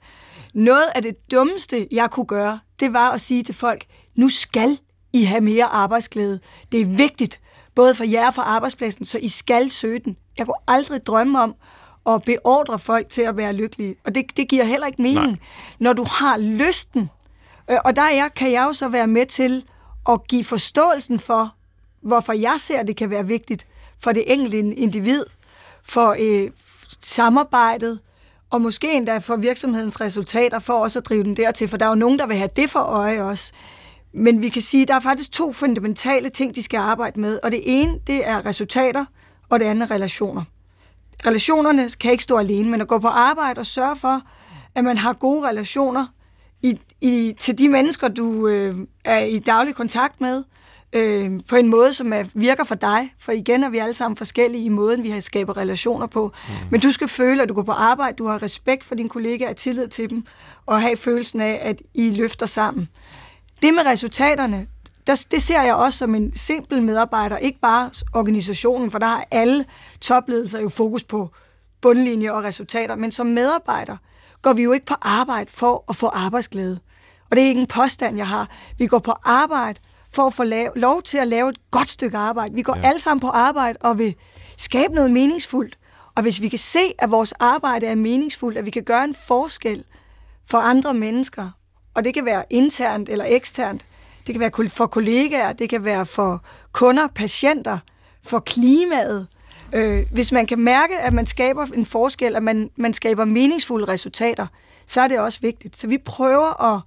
Noget af det dummeste, jeg kunne gøre, det var at sige til folk, nu skal I have mere arbejdsglæde. Det er vigtigt, både for jer og for arbejdspladsen, så I skal søge den. Jeg kunne aldrig drømme om at beordre folk til at være lykkelige. Og det, det giver heller ikke mening. Nej. Når du har lysten, øh, og der er, kan jeg jo så være med til at give forståelsen for, hvorfor jeg ser, at det kan være vigtigt for det enkelte individ, for øh, samarbejdet, og måske endda for virksomhedens resultater, for også at drive den dertil, for der er jo nogen, der vil have det for øje også. Men vi kan sige, at der er faktisk to fundamentale ting, de skal arbejde med, og det ene, det er resultater, og det andet er relationer. Relationerne kan ikke stå alene, men at gå på arbejde og sørge for, at man har gode relationer i, i, til de mennesker, du øh, er i daglig kontakt med, øh, på en måde, som er, virker for dig. For igen er vi alle sammen forskellige i måden, vi har skabt relationer på. Mm. Men du skal føle, at du går på arbejde, du har respekt for dine kollegaer, tillid til dem, og have følelsen af, at I løfter sammen. Det med resultaterne, der, det ser jeg også som en simpel medarbejder, ikke bare organisationen, for der har alle topledelser jo fokus på bundlinje og resultater, men som medarbejder går vi jo ikke på arbejde for at få arbejdsglæde. Og det er ikke en påstand, jeg har. Vi går på arbejde for at få lave, lov til at lave et godt stykke arbejde. Vi går ja. alle sammen på arbejde og vil skabe noget meningsfuldt. Og hvis vi kan se, at vores arbejde er meningsfuldt, at vi kan gøre en forskel for andre mennesker, og det kan være internt eller eksternt, det kan være for kollegaer, det kan være for kunder, patienter, for klimaet. Øh, hvis man kan mærke, at man skaber en forskel, at man, man skaber meningsfulde resultater, så er det også vigtigt. Så vi prøver at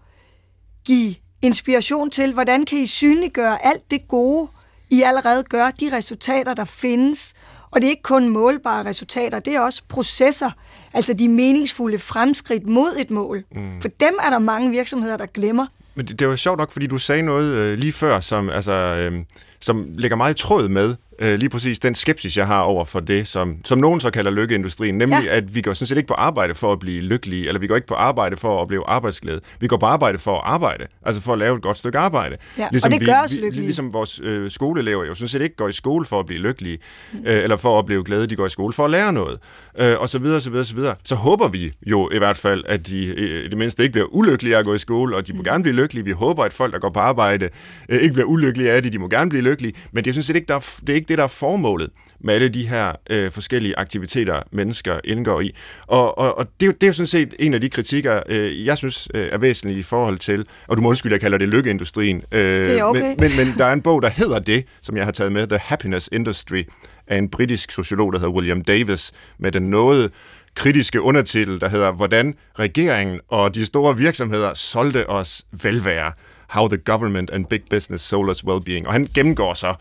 give inspiration til, hvordan kan I synliggøre alt det gode, I allerede gør, de resultater, der findes. Og det er ikke kun målbare resultater, det er også processer, altså de meningsfulde fremskridt mod et mål. Mm. For dem er der mange virksomheder, der glemmer. Men det, det var sjovt nok, fordi du sagde noget øh, lige før, som, altså, øh, som ligger meget i tråd med øh, lige præcis den skepsis, jeg har over for det, som, som nogen så kalder lykkeindustrien, nemlig ja. at vi går sådan set ikke på arbejde for at blive lykkelige, eller vi går ikke på arbejde for at opleve arbejdsglæde. Vi går på arbejde for at arbejde, altså for at lave et godt stykke arbejde. Ja, ligesom og det vi, gør os lykkelige. Ligesom vores øh, skoleelever jo sådan set ikke går i skole for at blive lykkelige, øh, eller for at opleve glæde, de går i skole for at lære noget, øh, og så videre, så videre, så videre. Så håber vi jo i hvert fald, at de øh, i det mindste ikke bliver ulykkelige af at gå i skole, og de må mm. gerne blive lykkelige. Vi håber, at folk, der går på arbejde, øh, ikke bliver ulykkelige af det, de må gerne blive lykkelige, men det er sådan set ikke, der er, det er ikke det, der er formålet med alle de her øh, forskellige aktiviteter, mennesker indgår i. Og, og, og det, det er jo sådan set en af de kritikker, øh, jeg synes øh, er væsentlige i forhold til, og du må undskylde, jeg kalder det lykkeindustrien. Øh, det er okay. men, men, men der er en bog, der hedder det, som jeg har taget med, The Happiness Industry, af en britisk sociolog, der hedder William Davis, med den noget kritiske undertitel, der hedder Hvordan regeringen og de store virksomheder solgte os velvære. How the Government and Big Business Sold Us Wellbeing. Og han gennemgår så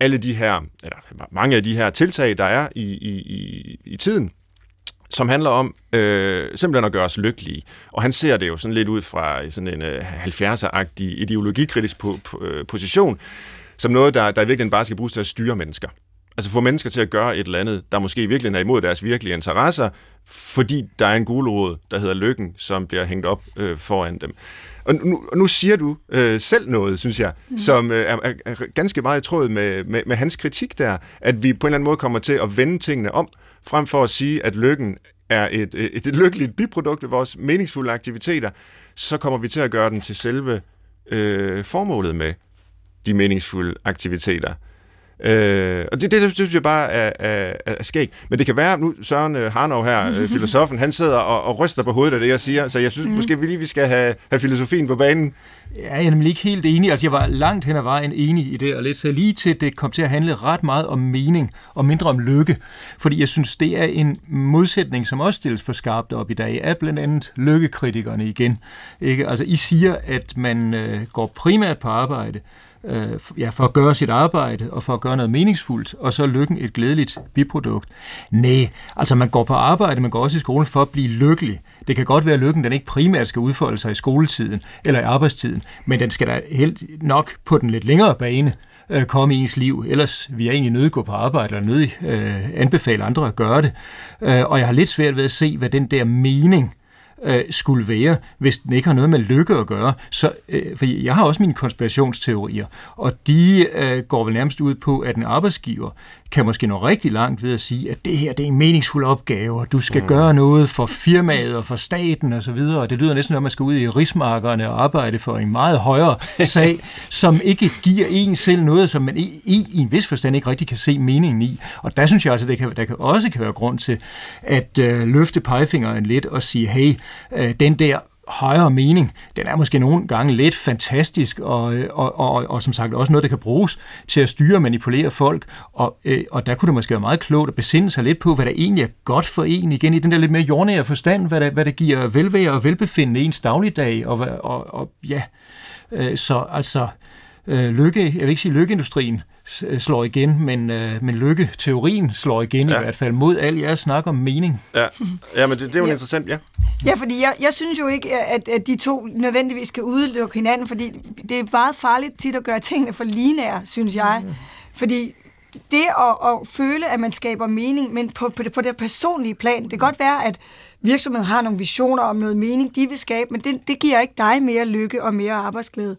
alle de her, eller mange af de her tiltag, der er i, i, i, i tiden, som handler om øh, simpelthen at gøre os lykkelige. Og han ser det jo sådan lidt ud fra sådan en øh, 70'er-agtig ideologikritisk po- po- øh, position, som noget, der, der i virkeligheden bare skal bruges til at styre mennesker. Altså få mennesker til at gøre et eller andet, der måske i virkeligheden er imod deres virkelige interesser, fordi der er en gulerod, der hedder lykken, som bliver hængt op øh, foran dem. Og nu, nu siger du øh, selv noget, synes jeg, mm. som øh, er, er ganske meget i tråd med, med, med hans kritik der, at vi på en eller anden måde kommer til at vende tingene om, frem for at sige, at lykken er et, et, et lykkeligt biprodukt af vores meningsfulde aktiviteter, så kommer vi til at gøre den til selve øh, formålet med de meningsfulde aktiviteter. Øh, og det, det, det synes jeg bare er, er, er skægt. Men det kan være, nu Søren øh, Harnov her, øh, filosofen, han sidder og, og ryster på hovedet af det, jeg siger, så jeg synes mm. måske vi lige, vi skal have, have filosofien på banen. Ja, jeg er nemlig ikke helt enig. Altså, jeg var langt hen ad vejen enig i det, og lidt så lige til det kom til at handle ret meget om mening, og mindre om lykke. Fordi jeg synes, det er en modsætning, som også stilles for skarpt op i dag, af blandt andet lykkekritikerne igen. Ikke? Altså, I siger, at man øh, går primært på arbejde, øh, ja, for at gøre sit arbejde og for at gøre noget meningsfuldt, og så lykken et glædeligt biprodukt. Nej, altså man går på arbejde, man går også i skole for at blive lykkelig. Det kan godt være, at lykken den ikke primært skal udfolde sig i skoletiden eller i arbejdstiden, men den skal da helt nok på den lidt længere bane øh, komme i ens liv. Ellers vil jeg egentlig nødig gå på arbejde, eller nødig øh, anbefale andre at gøre det. Øh, og jeg har lidt svært ved at se, hvad den der mening, øh, skulle være, hvis den ikke har noget med lykke at gøre. Så, øh, for jeg har også mine konspirationsteorier, og de øh, går vel nærmest ud på, at en arbejdsgiver kan måske nå rigtig langt ved at sige, at det her det er en meningsfuld opgave, og du skal mm. gøre noget for firmaet og for staten osv., og, og det lyder næsten, at man skal ud i rismarkerne og arbejde for en meget højere sag, som ikke giver en selv noget, som man i, i, en vis forstand ikke rigtig kan se meningen i. Og der synes jeg altså, det kan, der kan også kan være grund til at øh, løfte pegefingeren lidt og sige, hey, øh, den der højere mening, den er måske nogle gange lidt fantastisk, og, og, og, og som sagt også noget, der kan bruges til at styre og manipulere folk, og, øh, og der kunne det måske være meget klogt at besinde sig lidt på, hvad der egentlig er godt for en, igen i den der lidt mere jordnære forstand, hvad der, hvad der giver velvære og velbefindende i ens dagligdag, og, og, og ja, øh, så altså øh, lykke, jeg vil ikke sige lykkeindustrien, Øh, slår igen, men, øh, men lykke-teorien slår igen ja. i hvert fald mod al jeres snak om mening. Ja, ja men det, det er jo ja. interessant, ja. Ja, fordi jeg, jeg synes jo ikke, at, at de to nødvendigvis skal udelukke hinanden, fordi det er meget farligt tit at gøre tingene for lineære, synes jeg. Fordi det at, at føle, at man skaber mening, men på, på, det, på det personlige plan, det kan godt være, at virksomheden har nogle visioner om noget mening, de vil skabe, men det, det giver ikke dig mere lykke og mere arbejdsglæde.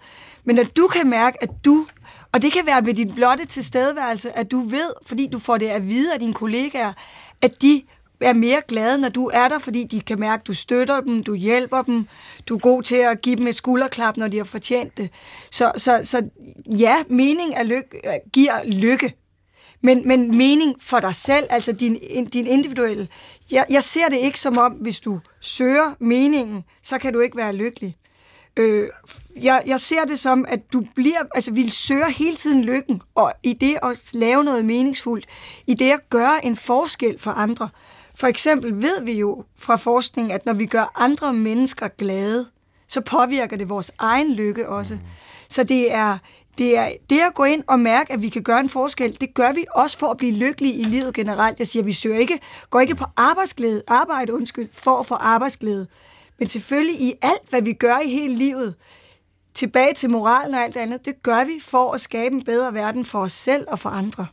Men når du kan mærke, at du og det kan være ved din blotte tilstedeværelse, at du ved, fordi du får det at vide af dine kollegaer, at de er mere glade, når du er der, fordi de kan mærke, at du støtter dem, du hjælper dem, du er god til at give dem et skulderklap, når de har fortjent det. Så, så, så ja, mening er lykke, giver lykke, men, men mening for dig selv, altså din, din individuelle. Jeg, jeg ser det ikke som om, hvis du søger meningen, så kan du ikke være lykkelig. Øh, jeg, jeg ser det som, at du bliver, altså vi søger hele tiden lykken, og i det at lave noget meningsfuldt, i det at gøre en forskel for andre. For eksempel ved vi jo fra forskning, at når vi gør andre mennesker glade, så påvirker det vores egen lykke også. Mm. Så det er, det er det at gå ind og mærke, at vi kan gøre en forskel, det gør vi også for at blive lykkelige i livet generelt. Jeg siger, vi søger ikke, går ikke på arbejdsglæde, arbejde, undskyld, for at få arbejdsglæde. Men selvfølgelig i alt, hvad vi gør i hele livet, tilbage til moralen og alt andet, det gør vi for at skabe en bedre verden for os selv og for andre.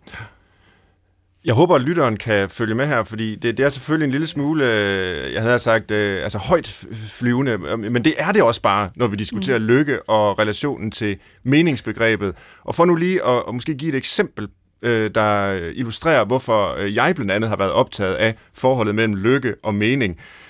Jeg håber, at lytteren kan følge med her, fordi det, det er selvfølgelig en lille smule, øh, jeg havde sagt, øh, altså højt flyvende, men det er det også bare, når vi diskuterer mm. lykke og relationen til meningsbegrebet. Og for nu lige at, at måske give et eksempel, øh, der illustrerer, hvorfor jeg blandt andet har været optaget af forholdet mellem lykke og mening øh,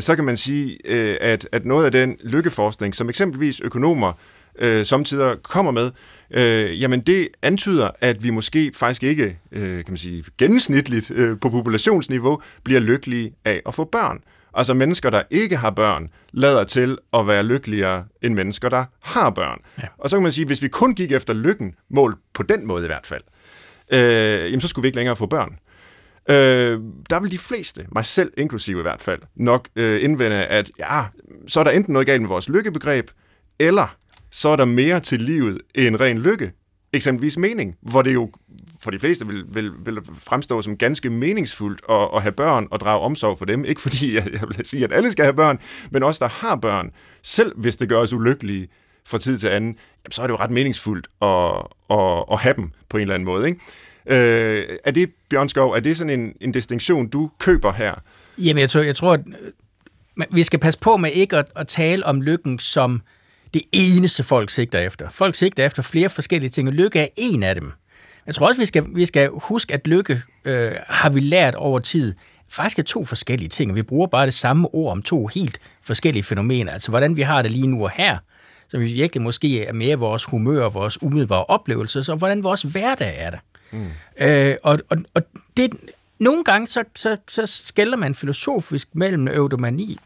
så kan man sige, øh, at, at noget af den lykkeforskning, som eksempelvis økonomer øh, samtidig kommer med, øh, jamen det antyder, at vi måske faktisk ikke, øh, kan man sige, gennemsnitligt øh, på populationsniveau bliver lykkelige af at få børn. Altså mennesker, der ikke har børn, lader til at være lykkeligere end mennesker, der har børn. Ja. Og så kan man sige, hvis vi kun gik efter lykken, mål på den måde i hvert fald, øh, jamen så skulle vi ikke længere få børn. Øh, der vil de fleste, mig selv inklusive i hvert fald, nok øh, indvende, at ja, så er der enten noget galt med vores lykkebegreb, eller så er der mere til livet end ren lykke. Eksempelvis mening, hvor det jo for de fleste vil, vil, vil fremstå som ganske meningsfuldt at, at have børn og drage omsorg for dem. Ikke fordi jeg, jeg vil sige, at alle skal have børn, men også der har børn, selv hvis det gør os ulykkelige fra tid til anden, jamen, så er det jo ret meningsfuldt at, at, at have dem på en eller anden måde. Ikke? Øh, er det, Bjørn Skov, er det sådan en, en distinktion, du køber her? Jamen, jeg tror, jeg tror at øh, vi skal passe på med ikke at, at tale om lykken som det eneste, folk sigter efter. Folk sigter efter flere forskellige ting, og lykke er en af dem. Jeg tror også, vi skal, vi skal huske, at lykke øh, har vi lært over tid, faktisk er to forskellige ting. Vi bruger bare det samme ord om to helt forskellige fænomener. Altså, hvordan vi har det lige nu og her, som virkelig måske er mere vores humør og vores umiddelbare oplevelser, så hvordan vores hverdag er det. Mm. Øh, og, og, og det, nogle gange så, så, så skælder man filosofisk mellem eudomani,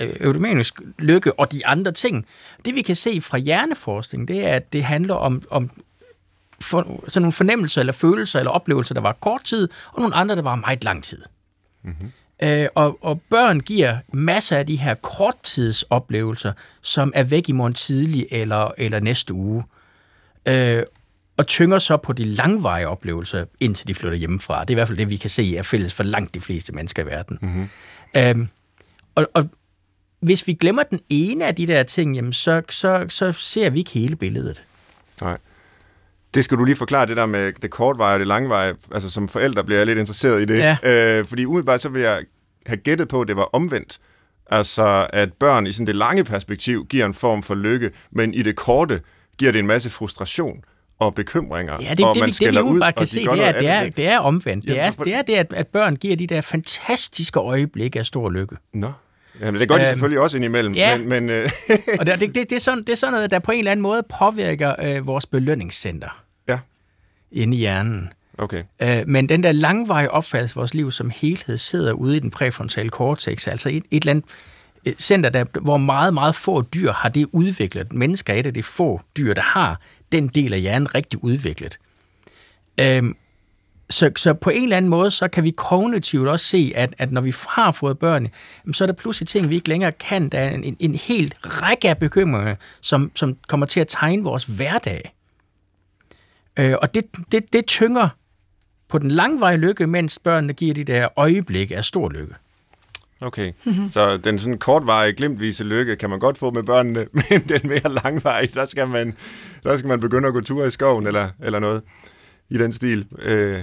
øh, eudomanisk lykke og de andre ting. Det vi kan se fra hjerneforskning, det er, at det handler om, om for, sådan nogle fornemmelser eller følelser eller oplevelser, der var kort tid, og nogle andre, der var meget lang tid. Mm-hmm. Øh, og, og børn giver masser af de her korttidsoplevelser, som er væk i morgen tidlig eller, eller næste uge. øh, og tynger så på de langvarige oplevelser, indtil de flytter hjemmefra. Det er i hvert fald det, vi kan se er fælles for langt de fleste mennesker i verden. Mm-hmm. Øhm, og, og hvis vi glemmer den ene af de der ting, jamen så, så, så ser vi ikke hele billedet. Nej. Det skal du lige forklare, det der med det kortvarige og det langvarige. Altså som forældre bliver jeg lidt interesseret i det. Ja. Øh, fordi umiddelbart så vil jeg have gættet på, at det var omvendt. Altså at børn i sådan det lange perspektiv giver en form for lykke, men i det korte giver det en masse frustration og bekymringer. Ja, det, og det, man det, det vi skælder ud, og kan de se, gør det er, det er, det er omvendt. Det Ja, er, for- det er det, at, at børn giver de der fantastiske øjeblikke af stor lykke. Nå. Jamen, det gør de Øhm, selvfølgelig også indimellem, ja. men, men øh, Og det, det, det, det, er sådan, det er sådan noget, der på en eller anden måde påvirker øh, vores belønningscenter ja, inde i hjernen. okay. Øh, men den der langvarige opfattelse af vores liv som helhed sidder ude i den præfrontale cortex, altså et, et eller andet et center, der, hvor meget, meget få dyr har det udviklet. Mennesker er et af de få dyr, der har den del af hjernen rigtig udviklet. Øhm, så, så på en eller anden måde, så kan vi kognitivt også se, at, at når vi har fået børn, så er der pludselig ting, vi ikke længere kan. Der er en, en, en helt række af bekymringer, som, som kommer til at tegne vores hverdag. Øh, og det, det, det tynger på den langvarige lykke, mens børnene giver de der øjeblikke af stor lykke. Okay, så den sådan kortvarige, glimtvise lykke kan man godt få med børnene, men den mere langvarige, der skal man, der skal man begynde at gå ture i skoven eller, eller noget i den stil. Øh,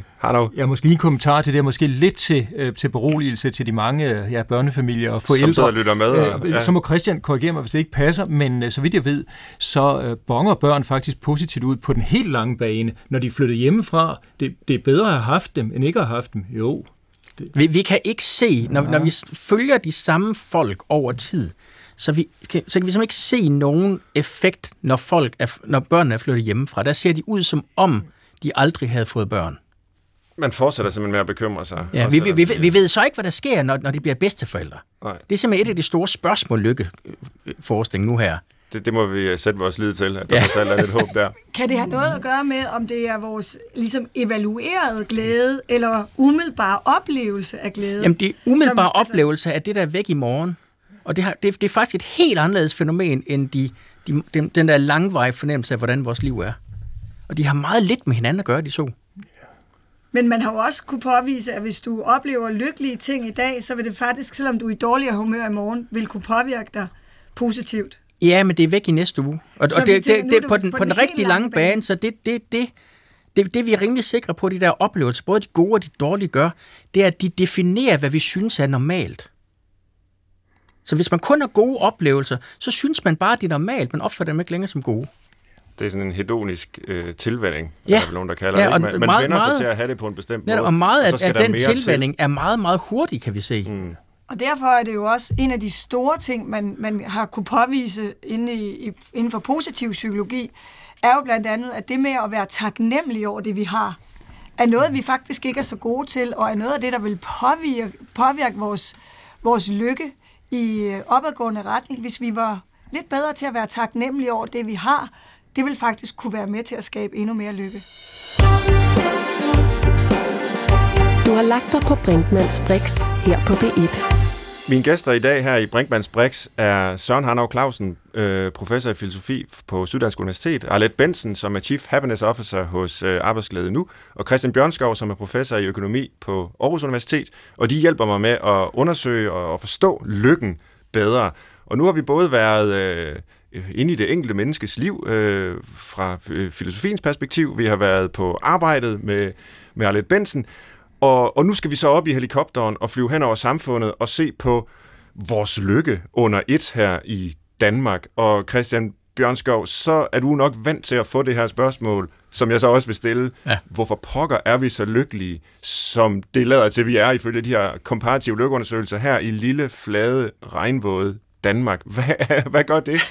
Jeg har måske lige en kommentar til det, måske lidt til, øh, til beroligelse til de mange øh, ja, børnefamilier og forældre. som sidder og lytter med. Og, Øh, Så må Christian korrigere mig, hvis det ikke passer, men øh, så vidt jeg ved, så øh, bonger børn faktisk positivt ud på den helt lange bane, når de er flyttet hjemmefra. Det, det er bedre at have haft dem, end ikke at have haft dem. Jo. Vi, vi kan ikke se, når, når vi følger de samme folk over tid, så, vi, kan- så kan vi simpelthen ikke se nogen effekt, når, folk er, når børnene er flyttet hjemmefra. Der ser de ud som om, de aldrig havde fået børn. man fortsætter simpelthen med at bekymre sig. Ja, vi, vi, vi, vi ved så ikke, hvad der sker, når, når de bliver bedsteforældre. Nej, Det er simpelthen et af de store spørgsmål, lykkeforskning nu her. Det, det må vi øh, sætte vores lid til, at der Ja. ja. er lidt håb der. Kan det have noget at gøre med, om det er vores ligesom evaluerede glæde, eller umiddelbare oplevelse af glæde? Jamen, det umiddelbare Som- altså- oplevelse af det, der er væk i morgen. Og det, har, det, det er faktisk et helt anderledes fænomen, end de, de, den, den der langvarige fornemmelse af, hvordan vores liv er. Og de har meget lidt med hinanden at gøre, de to. Men man har jo også kunne påvise, at hvis du oplever lykkelige ting i dag, så vil det faktisk, selvom du er i dårligere humør i morgen, vil kunne påvirke dig positivt. Ja, men det er væk i næste uge. Og, Så og det, tænker, det, er det, på den, på den den rigtig lange lange bane. bane, så det, det, det, det, det vi er rimelig sikre på, de der oplevelser, både de gode og de dårlige gør, det er, at de definerer, hvad vi synes er normalt. Så hvis man kun har gode oplevelser, så synes man bare, at det er normalt, men opfatter dem ikke længere som gode. Det er sådan en hedonisk øh, tilvænning, Ja. ja. der er vel nogen, der kalder Ja, det. og ikke? Man, man meget- vender meget- sig til at have det på en bestemt måde. og meget så af, der den mere til. tilvænning er meget, meget hurtig, kan vi se. Mm. Og derfor er det jo også en af de store ting, man, man har kunne påvise inde i, i, inden for positiv psykologi, er jo blandt andet, at det med at være taknemmelig over det, vi har, er noget, vi faktisk ikke er så gode til, og er noget af det, der vil påvirke, påvirke vores, vores lykke i øh, opadgående retning, hvis vi var lidt bedre til at være taknemmelige over det, vi har. Det vil faktisk kunne være med til at skabe endnu mere lykke. Har lagt dig på Brinkmanns Brix her på B1. Mine gæster i dag her i Brinkmanns Brix er Søren Hanau Clausen, øh, professor i filosofi på Syddansk Universitet, Arlette Bensen, som er Chief Happiness Officer hos øh, Arbejdsglæde Nu, og Christian Bjørnskov, som er professor i økonomi på Aarhus Universitet, og de hjælper mig med at undersøge og, og forstå lykken bedre. Og nu har vi både været øh, inde i det enkelte menneskes liv øh, fra øh, filosofiens perspektiv, vi har været på arbejdet med, med Arlette Bensen, og, og nu skal vi så op i helikopteren og flyve hen over samfundet og se på vores lykke under et her i Danmark. Og Christian Bjørnskov, så er du nok vant til at få det her spørgsmål, som jeg så også vil stille. Ja. Hvorfor pokker er vi så lykkelige, som det lader til, vi er ifølge de her komparative lykkeundersøgelser her i lille, flade, regnvåde Danmark? Hvad, hvad gør det?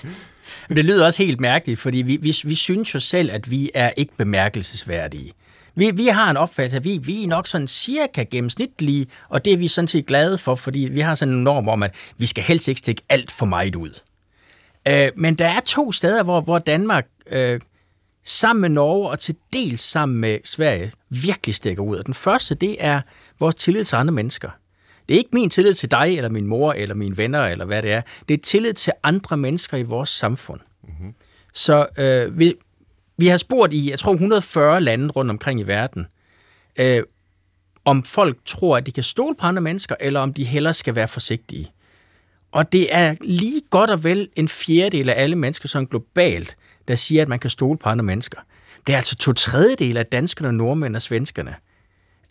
Men det lyder også helt mærkeligt, fordi vi, vi, vi synes jo selv, at vi er ikke bemærkelsesværdige. Vi, vi har en opfattelse at vi, vi er nok sådan cirka gennemsnitlige, og det er vi sådan set glade for, fordi vi har sådan en norm om, at vi skal helst ikke stikke alt for meget ud. Øh, men der er to steder, hvor, hvor Danmark øh, sammen med Norge og til dels sammen med Sverige virkelig stikker ud. Og den første, det er vores tillid til andre mennesker. Det er ikke min tillid til dig, eller min mor, eller mine venner, eller hvad det er. Det er tillid til andre mennesker i vores samfund. Mm-hmm. Så øh, vi, har spurgt i, jeg tror, 140 lande rundt omkring i verden, øh, om folk tror, at de kan stole på andre mennesker, eller om de hellere skal være forsigtige. Og det er lige godt og vel en fjerdedel af alle mennesker, som globalt, der siger, at man kan stole på andre mennesker. Det er altså to tredjedel af danskerne, nordmænd og svenskerne.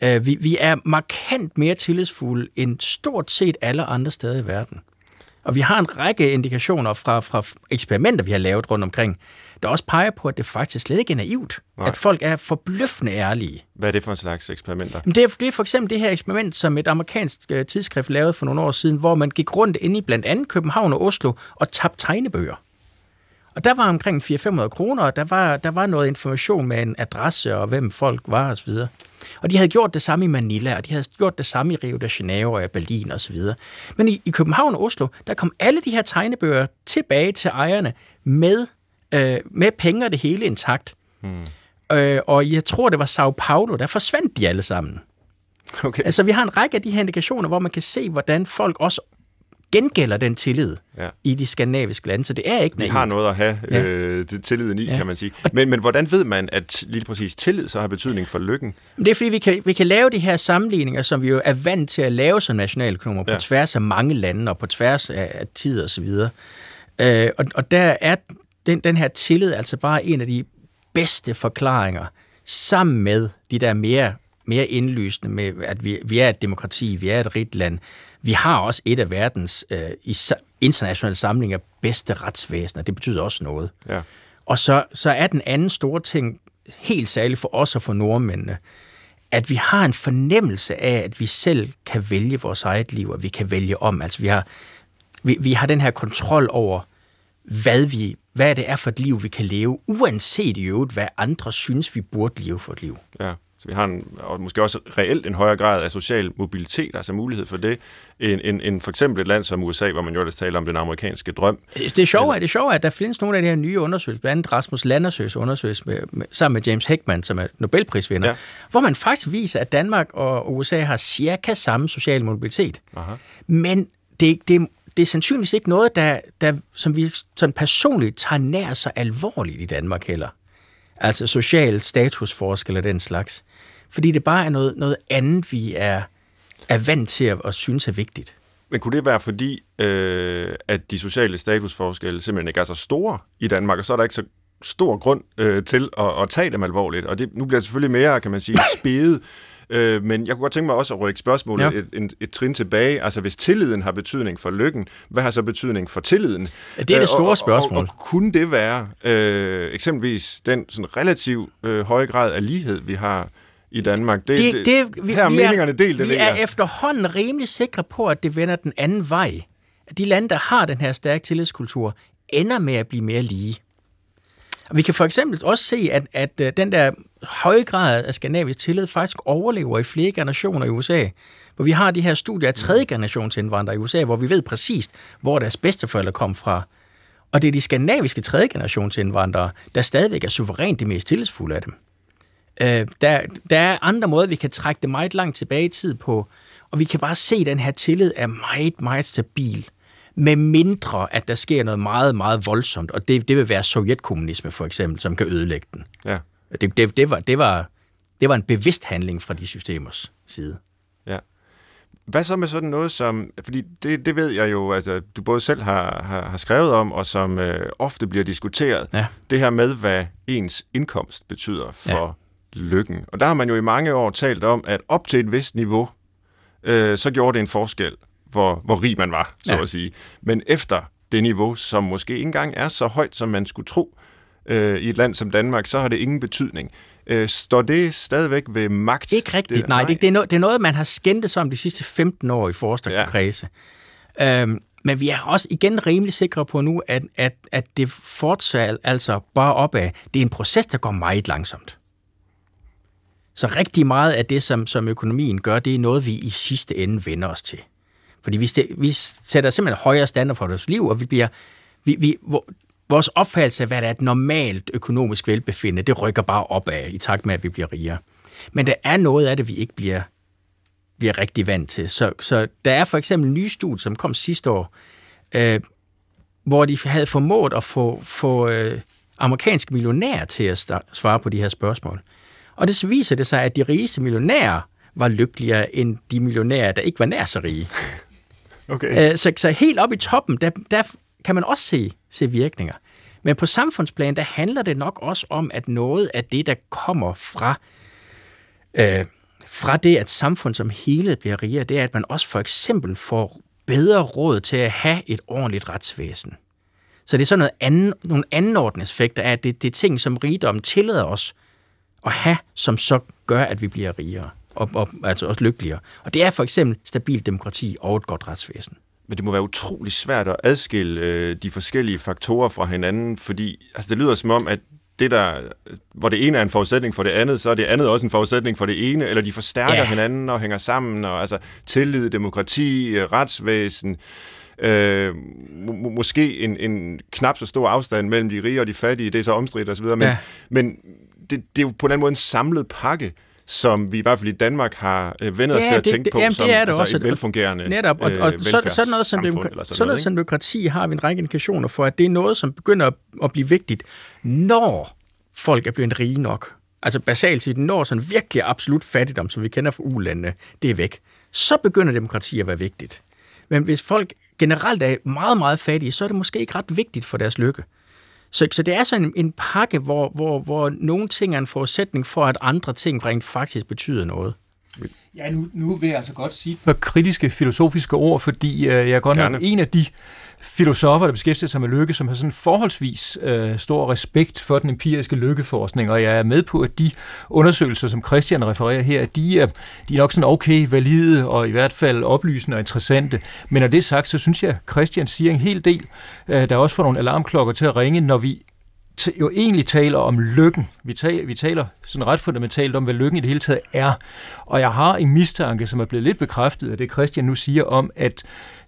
Øh, vi, vi er markant mere tillidsfulde end stort set alle andre steder i verden. Og vi har en række indikationer fra, fra eksperimenter, vi har lavet rundt omkring, der også peger på, at det faktisk slet ikke er naivt. Nej. At folk er forbløffende ærlige. Hvad er det for en slags eksperimenter? Det er, det er for eksempel det her eksperiment, som et amerikansk uh, tidsskrift lavede for nogle år siden, hvor man gik rundt ind i blandt andet København og Oslo og tabte tegnebøger. Og der var omkring 400-500 kroner, og der var, der var noget information med en adresse og hvem folk var osv. Og de havde gjort det samme i Manila, og de havde gjort det samme i Rio de Janeiro og Berlin osv. Men i, i København og Oslo, der kom alle de her tegnebøger tilbage til ejerne med, øh, med penge og det hele intakt. Hmm. Øh, og jeg tror, det var Sao Paulo, der forsvandt de alle sammen. Okay. Altså, vi har en række af de her indikationer, hvor man kan se, hvordan folk også gengælder den tillid ja. i de skandinaviske lande, så det er ikke Vi har noget at have ja. øh, tilliden i, ja. kan man sige. Men, men hvordan ved man, at lige præcis tillid så har betydning for lykken? Det er fordi, vi kan, vi kan lave de her sammenligninger, som vi jo er vant til at lave som nationaløkonomer, ja. på tværs af mange lande og på tværs af, af tid og så videre. Øh, og, og der er den, den her tillid altså bare en af de bedste forklaringer, sammen med de der mere mere indlysende med, at vi, vi er et demokrati, vi er et rigt land, vi har også et af verdens øh, i internationale samlinger bedste retsvæsener. Det betyder også noget. Ja. Og så, så er den anden store ting, helt særligt for os og for nordmændene, at vi har en fornemmelse af, at vi selv kan vælge vores eget liv, og vi kan vælge om. Altså vi har, vi, vi har den her kontrol over, hvad, vi, hvad det er for et liv, vi kan leve, uanset i øvrigt, hvad andre synes, vi burde leve for et liv. Ja. Så vi har en, og måske også reelt en højere grad af social mobilitet, altså mulighed for det, end, end, end for eksempel et land som USA, hvor man jo ellers taler om den amerikanske drøm. Det er sjovt, at, det er sjovt, at der findes nogle af de her nye undersøgelser, blandt andet Rasmus Landersøs undersøgelse med, med, sammen med James Heckman, som er Nobelprisvinder, ja. hvor man faktisk viser, at Danmark og USA har cirka samme social mobilitet. Aha. Men det, det, det er sandsynligvis ikke noget, der, der, som vi sådan personligt tager nær så alvorligt i Danmark heller. Altså social statusforskel og den slags. Fordi det bare er noget, noget andet, vi er, er vant til at, at synes er vigtigt. Men kunne det være fordi, øh, at de sociale statusforskelle simpelthen ikke er så store i Danmark, og så er der ikke så stor grund øh, til at, at tage dem alvorligt? Og det, nu bliver det selvfølgelig mere, kan man sige, spædet Øh, men jeg kunne godt tænke mig også at rykke spørgsmålet ja. et, et, et trin tilbage. Altså, hvis tilliden har betydning for lykken, hvad har så betydning for tilliden? Ja, det er det store spørgsmål. Og, og, og kunne det være øh, eksempelvis den sådan relativt øh, høje grad af lighed, vi har i Danmark. Det, det, det, vi, her er meningerne delt, det Vi er efterhånden rimelig sikre på, at det vender den anden vej. De lande, der har den her stærke tillidskultur, ender med at blive mere lige. Og vi kan for eksempel også se, at, at øh, den der høje grad af skandinavisk tillid faktisk overlever i flere generationer i USA. Hvor vi har de her studier af tredje generations indvandrere i USA, hvor vi ved præcist, hvor deres bedsteforældre kom fra. Og det er de skandinaviske tredje generations indvandrere, der stadigvæk er suverænt de mest tillidsfulde af dem. Øh, der, der er andre måder, vi kan trække det meget langt tilbage i tid på, og vi kan bare se, at den her tillid er meget, meget stabil med mindre at der sker noget meget, meget voldsomt, og det, det vil være sovjetkommunisme for eksempel, som kan ødelægge den. Ja. Det, det, det, var, det, var, det var en bevidst handling fra de systemers side. Ja. Hvad så med sådan noget som, fordi det, det ved jeg jo, altså du både selv har, har, har skrevet om, og som øh, ofte bliver diskuteret, ja. det her med, hvad ens indkomst betyder for ja. lykken. Og der har man jo i mange år talt om, at op til et vist niveau, øh, så gjorde det en forskel, hvor, hvor rig man var, så ja. at sige. Men efter det niveau, som måske ikke engang er så højt, som man skulle tro øh, i et land som Danmark, så har det ingen betydning. Øh, står det stadigvæk ved magt? Ikke rigtigt, det, nej. nej. Det, det, er no, det er noget, man har skændtes om de sidste 15 år i forskerkredse. Ja. Øhm, men vi er også igen rimelig sikre på nu, at, at, at det fortsat altså bare opad. Det er en proces, der går meget langsomt. Så rigtig meget af det, som, som økonomien gør, det er noget, vi i sidste ende vender os til. Fordi vi, vi sætter simpelthen højere standard for vores liv, og vi bliver, vi, vi, vores opfattelse af, hvad der er et normalt økonomisk velbefindende, det rykker bare opad i takt med, at vi bliver rigere. Men der er noget af det, vi ikke bliver, bliver rigtig vant til. Så, så der er for eksempel en ny studie, som kom sidste år, øh, hvor de havde formået at få, få øh, amerikanske millionærer til at svare på de her spørgsmål. Og det viser det sig, at de rigeste millionærer var lykkeligere end de millionærer, der ikke var nær så rige. Okay. Så, så helt op i toppen, der, der kan man også se, se virkninger. Men på samfundsplan, der handler det nok også om, at noget af det, der kommer fra, øh, fra det, at samfund som hele bliver rigere, det er, at man også for eksempel får bedre råd til at have et ordentligt retsvæsen. Så det er sådan noget anden, nogle anden effekter af, at det, det er ting, som rigdommen tillader os at have, som så gør, at vi bliver rigere og, og altså også lykkeligere. Og det er for eksempel stabilt demokrati og et godt retsvæsen. Men det må være utrolig svært at adskille øh, de forskellige faktorer fra hinanden, fordi altså, det lyder som om, at det der, hvor det ene er en forudsætning for det andet, så er det andet også en forudsætning for det ene, eller de forstærker ja. hinanden og hænger sammen, og altså tillid, demokrati, retsvæsen, øh, må, måske en, en knap så stor afstand mellem de rige og de fattige, det er så omstridt osv., men, ja. men det, det er jo på en anden måde en samlet pakke, som vi i hvert fald i Danmark har øh, vendt os ja, til at det, tænke det, på jamen, som det er det altså også, et velfungerende netop, og, og øh, så, sådan noget som, demokra- sådan, sådan noget som demokrati har vi en række indikationer for, at det er noget, som begynder at, at blive vigtigt, når folk er blevet rige nok. Altså basalt set, når sådan virkelig absolut fattigdom, som vi kender fra ulandene, det er væk, så begynder demokrati at være vigtigt. Men hvis folk generelt er meget, meget fattige, så er det måske ikke ret vigtigt for deres lykke. Så, så det er sådan en, en pakke, hvor, hvor, hvor nogle ting er en forudsætning for, at andre ting rent faktisk betyder noget. Ja, nu, nu vil jeg altså godt sige et kritiske filosofiske ord, fordi øh, jeg er godt nok en af de filosofer, der beskæftiger sig med lykke, som har sådan forholdsvis øh, stor respekt for den empiriske lykkeforskning, og jeg er med på, at de undersøgelser, som Christian refererer her, de er, de er nok sådan okay valide og i hvert fald oplysende og interessante. Men når det er sagt, så synes jeg, at Christian siger en hel del, øh, der også får nogle alarmklokker til at ringe, når vi jo egentlig taler om lykken. Vi taler, vi taler sådan ret fundamentalt om, hvad lykken i det hele taget er. Og jeg har en mistanke, som er blevet lidt bekræftet af det, Christian nu siger om, at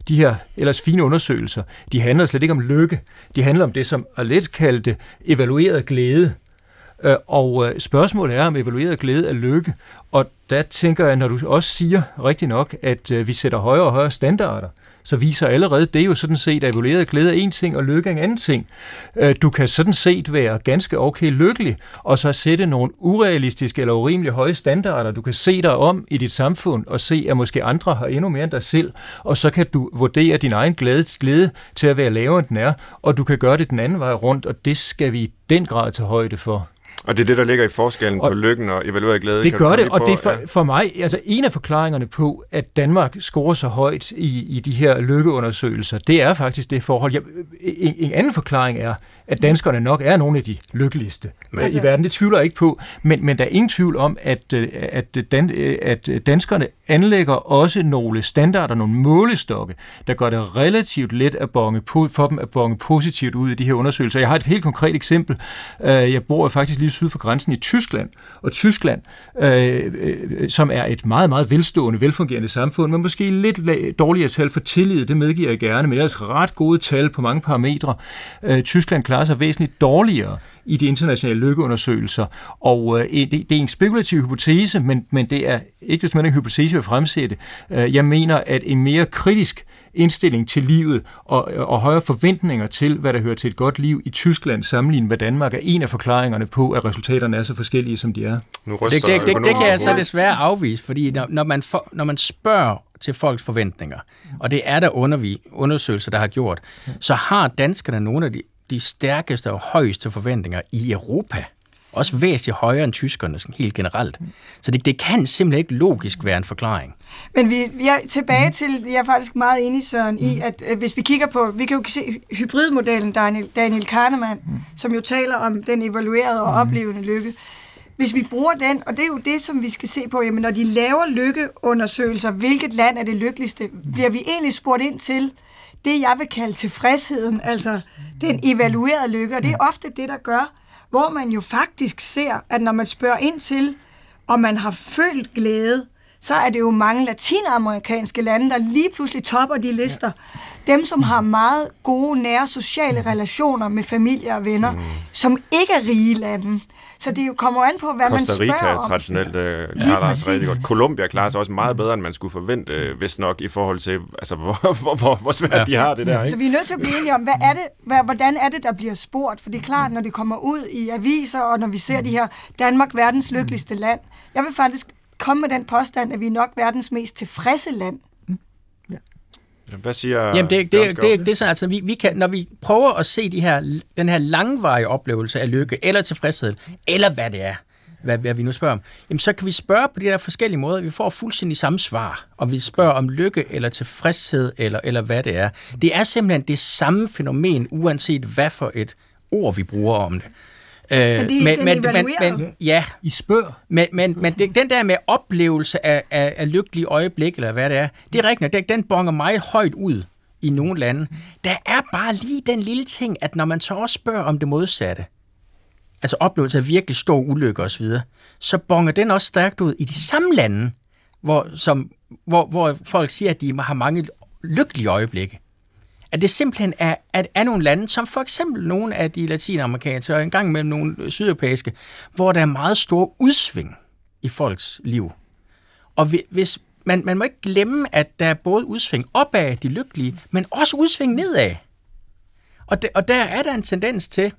de her ellers fine undersøgelser, de handler slet ikke om lykke. De handler om det, som er lidt evalueret glæde. Øh, og øh, spørgsmålet er om evalueret glæde er lykke. Og der tænker jeg, når du også siger rigtig nok, at øh, vi sætter højere og højere standarder, så viser allerede det jo sådan set, at evalueret glæde er en ting, og lykke er en anden ting. Øh, du kan sådan set være ganske okay lykkelig, og så sætte nogle urealistiske eller urimelig høje standarder. Du kan se dig om i dit samfund, og se, at måske andre har endnu mere end dig selv, og så kan du vurdere din egen glæde, glæde til at være lavere, end den er, og du kan gøre det den anden vej rundt, og det skal vi i den grad tage højde for. Og det er det, der ligger i forskellen og på lykken og evalueret glæde. Det gør det, og det er for, for mig altså en af forklaringerne på, at Danmark scorer så højt i, i de her lykkeundersøgelser, det er faktisk det forhold. Jeg, en, en anden forklaring er, at danskerne nok er nogle af de lykkeligste altså, i verden. Det tvivler jeg ikke på, men, men der er ingen tvivl om, at, øh, at, dan, øh, at danskerne anlægger også nogle standarder, nogle målestokke, der gør det relativt let at bonge på, for dem at bonge positivt ud i de her undersøgelser. Jeg har et helt konkret eksempel. Øh, jeg bor faktisk lige syd for grænsen i Tyskland, og Tyskland, øh, øh, som er et meget, meget velstående, velfungerende samfund, men måske lidt dårligere tal for tillid, det medgiver jeg gerne, men ellers ret gode tal på mange parametre. Tyskland klarer sig væsentligt dårligere i de internationale lykkeundersøgelser. Og øh, det, det er en spekulativ hypotese, men, men det er ikke desto en hypotese, jeg fremsætte. Øh, jeg mener, at en mere kritisk indstilling til livet og, og højere forventninger til, hvad der hører til et godt liv i Tyskland sammenlignet med Danmark, er en af forklaringerne på, at resultaterne er så forskellige, som de er. Nu det, det, det, det kan jeg så desværre afvise, fordi når, når, man, for, når man spørger til folks forventninger, og det er der undervi, undersøgelser, der har gjort, så har danskerne nogle af de de stærkeste og højeste forventninger i Europa. Også væsentligt højere end tyskerne helt generelt. Så det, det kan simpelthen ikke logisk være en forklaring. Men vi, vi er tilbage til, jeg er faktisk meget enig, Søren, i, at øh, hvis vi kigger på, vi kan jo se hybridmodellen, Daniel, Daniel Kahneman, som jo taler om den evaluerede og oplevende lykke. Hvis vi bruger den, og det er jo det, som vi skal se på, jamen når de laver lykkeundersøgelser, hvilket land er det lykkeligste, bliver vi egentlig spurgt ind til, det, jeg vil kalde tilfredsheden, altså den evaluerede lykke, og det er ofte det, der gør, hvor man jo faktisk ser, at når man spørger ind til, om man har følt glæde, så er det jo mange latinamerikanske lande, der lige pludselig topper de lister. Dem, som har meget gode, nære sociale relationer med familie og venner, som ikke er rige lande. Så det kommer an på, hvad Costa man Rica spørger om. traditionelt øh, klarer sig rigtig præcis. godt. Colombia klarer sig også meget bedre, end man skulle forvente, øh, hvis nok i forhold til, altså, hvor, hvor, hvor, hvor svært ja. de har det der. Så Ikke? vi er nødt til at blive enige om, hvad er det, hvad, hvordan er det, der bliver spurgt? For det er klart, når det kommer ud i aviser, og når vi ser de her Danmark, verdens lykkeligste land. Jeg vil faktisk komme med den påstand, at vi er nok verdens mest tilfredse land. Hvad siger Jamen, det, det, Skov? det, det er sådan, altså, vi, vi kan, når vi prøver at se de her, den her langvarige oplevelse af lykke, eller tilfredshed, eller hvad det er, hvad, hvad vi nu spørger om, jamen, så kan vi spørge på de der forskellige måder. Vi får fuldstændig samme svar, og vi spørger om lykke, eller tilfredshed, eller, eller hvad det er. Det er simpelthen det samme fænomen, uanset hvad for et ord, vi bruger om det. Øh, det- den er evalueret. men, ja, I spørg. men, men, men det, den der med oplevelse af, af, af lykkelige øjeblik, eller hvad det er, det er rigtigt, den, den bonger meget højt ud i nogle lande. Der er bare lige den lille ting, at når man så også spørger om det modsatte, altså oplevelse af virkelig stor ulykke osv., så bonger den også stærkt ud i de samme lande, hvor, som, hvor, hvor folk siger, at de har mange lykkelige øjeblikke. At det simpelthen er, at er nogle lande, som for eksempel nogle af de latinamerikanske, og engang mellem nogle sydeuropæiske, hvor der er meget store udsving i folks liv. Og hvis, man, man må ikke glemme, at der er både udsving opad de lykkelige, men også udsving nedad. Og, de, og der er der en tendens til,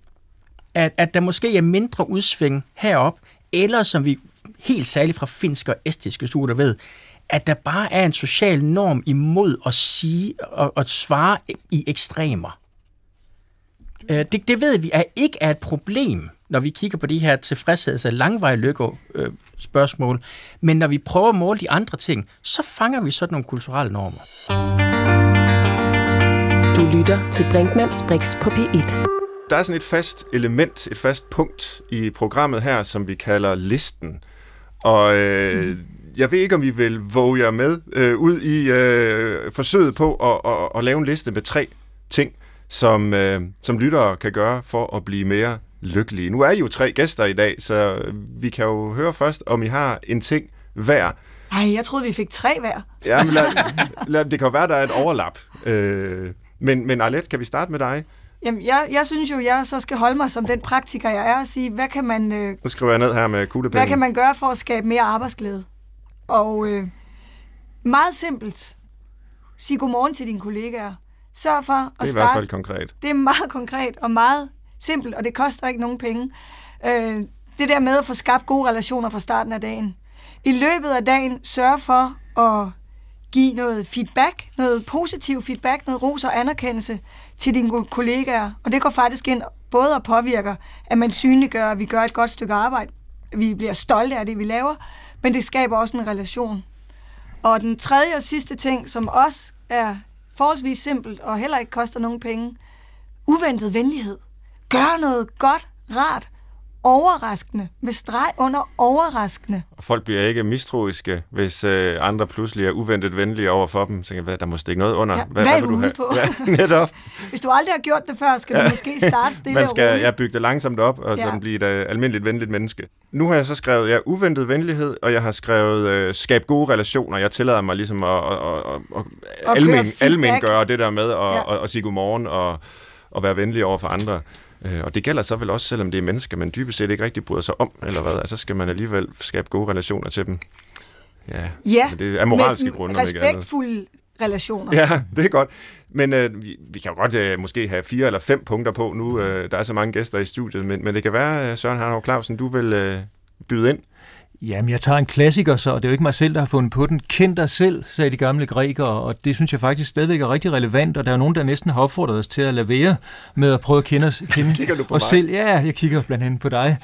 at, at der måske er mindre udsving herop, eller som vi helt særligt fra finske og estiske studier ved, at der bare er en social norm imod at sige og, og svare i ekstremer. Øh, Det, det ved vi er ikke er et problem, når vi kigger på de her tilfredsheds- og lykke øh, spørgsmål. Men når vi prøver at måle de andre ting, så fanger vi sådan nogle kulturelle normer. Du lytter til Brinkmanns Brix på P1. Der er sådan et fast element, et fast punkt i programmet her, som vi kalder listen. Og øh, jeg ved ikke, om I vil våge jer med øh, ud i øh, forsøget på at, at, at lave en liste med tre ting, som, øh, som lyttere kan gøre for at blive mere lykkelige. Nu er I jo tre gæster i dag, så vi kan jo høre først, om I har en ting hver. Ej, jeg troede, vi fik tre hver. Ja, men lad, lad, det kan jo være, der er et overlap. Øh, men, men Arlette, kan vi starte med dig? Jamen, jeg, jeg synes jo, jeg så skal holde mig som den praktiker, jeg er, og sige, hvad kan man, øh, Nu skriver jeg ned her med kuglepinden. hvad kan man gøre for at skabe mere arbejdsglæde? Og øh, meget simpelt. Sig godmorgen til dine kollegaer. Sørg for at Det er i starte hvert fald konkret. Det er meget konkret og meget simpelt, og det koster ikke nogen penge. Øh, det der med at få skabt gode relationer fra starten af dagen. I løbet af dagen sørg for at give noget feedback, noget positiv feedback, noget ros og anerkendelse til dine ko- kollegaer. Og det går faktisk ind både og påvirker, at man synliggør, at vi gør et godt stykke arbejde. Vi bliver stolte af det, vi laver, men det skaber også en relation. Og den tredje og sidste ting, som også er forholdsvis simpelt og heller ikke koster nogen penge, uventet venlighed. Gør noget godt, rart, overraskende, med streg under overraskende. Og folk bliver ikke mistroiske, hvis øh, andre pludselig er uventet venlige over for dem. Så jeg, hvad, der må stikke noget under. Ja, hvad er vil du ude på? Ja, netop. Hvis du aldrig har gjort det før, skal du måske starte stille Man og skal roligt. ja, bygge det langsomt op, og Ja. sådan blive et øh, almindeligt venligt menneske. Nu har jeg så skrevet ja, uventet venlighed, og jeg har skrevet øh, skab gode relationer. Jeg tillader mig ligesom at, at, at, at, Og almen, almen gøre det der med at, Ja. ja. at, at sige godmorgen og, og være venlig over for andre. Øh, Og det gælder så vel også, selvom det er mennesker, man dybest set ikke rigtig bryder sig om, eller hvad. Altså skal man alligevel skabe gode relationer til dem. Ja, Ja, men det er moralske men grunde, respektfulde relationer. Ja, det er godt. Men øh, vi, vi kan jo godt øh, måske have fire eller fem punkter på nu. Øh, der er så mange gæster i studiet, men, men det kan være, øh, Søren Harnov Clausen, du vil øh, byde ind. Jamen, jeg tager en klassiker, så og det er jo ikke mig selv, der har fundet på den. Kend dig selv, sagde de gamle grækere, og det synes jeg faktisk stadigvæk er rigtig relevant, og der er nogen, der næsten har opfordret os til at lade være med at prøve at kende os, kende Kigger du på os mig? selv. Ja, jeg kigger blandt andet på dig.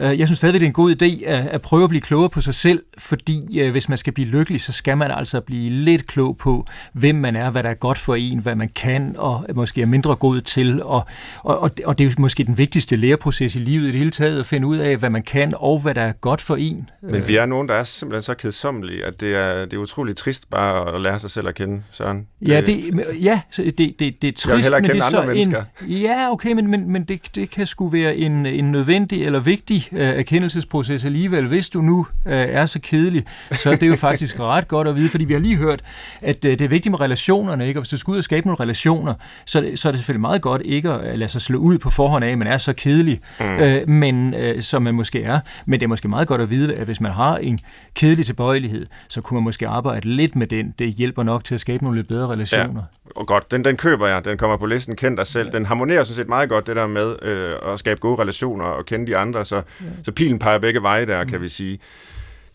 Øh, Jeg synes stadigvæk, det er en god idé at, prøve at blive klogere på sig selv, fordi øh, hvis man skal blive lykkelig, så skal man altså blive lidt klog på, hvem man er, hvad der er godt for en, hvad man kan, og måske er mindre god til. Og, og, og, det- det er jo måske den vigtigste læreproces i livet i det hele taget, at finde ud af, hvad man kan, og hvad der er godt for en. Men vi er nogen, der er simpelthen så kedsommelige, at det er, det er utroligt trist bare at lære sig selv at kende, Søren. Ja, det, ja det, det, det er trist, Jeg vil hellere men det kende så andre en, mennesker. Ja, okay, men, men, men det, det kan sgu være en, en nødvendig eller vigtig øh, erkendelsesproces alligevel. Hvis du nu øh, er så kedelig, så er det jo faktisk ret godt at vide, fordi vi har lige hørt, at øh, det er vigtigt med relationerne, ikke? og hvis du skal ud og skabe nogle relationer, så, er det, så er det selvfølgelig meget godt ikke at lade sig slå ud på forhånd af, at man er så kedelig, mm. øh, men, øh, som man måske er. Men det er måske meget godt at vide, at hvis man har en kedelig tilbøjelighed, så kunne man måske arbejde lidt med den. Det hjælper nok til at skabe nogle lidt bedre relationer. Ja, og godt. Den, den køber jeg. Den kommer på listen. Kend dig selv. Den harmonerer sådan set meget godt, det der med øh, at skabe gode relationer og kende de andre. Så, ja. så pilen peger begge veje der, kan mm. vi sige.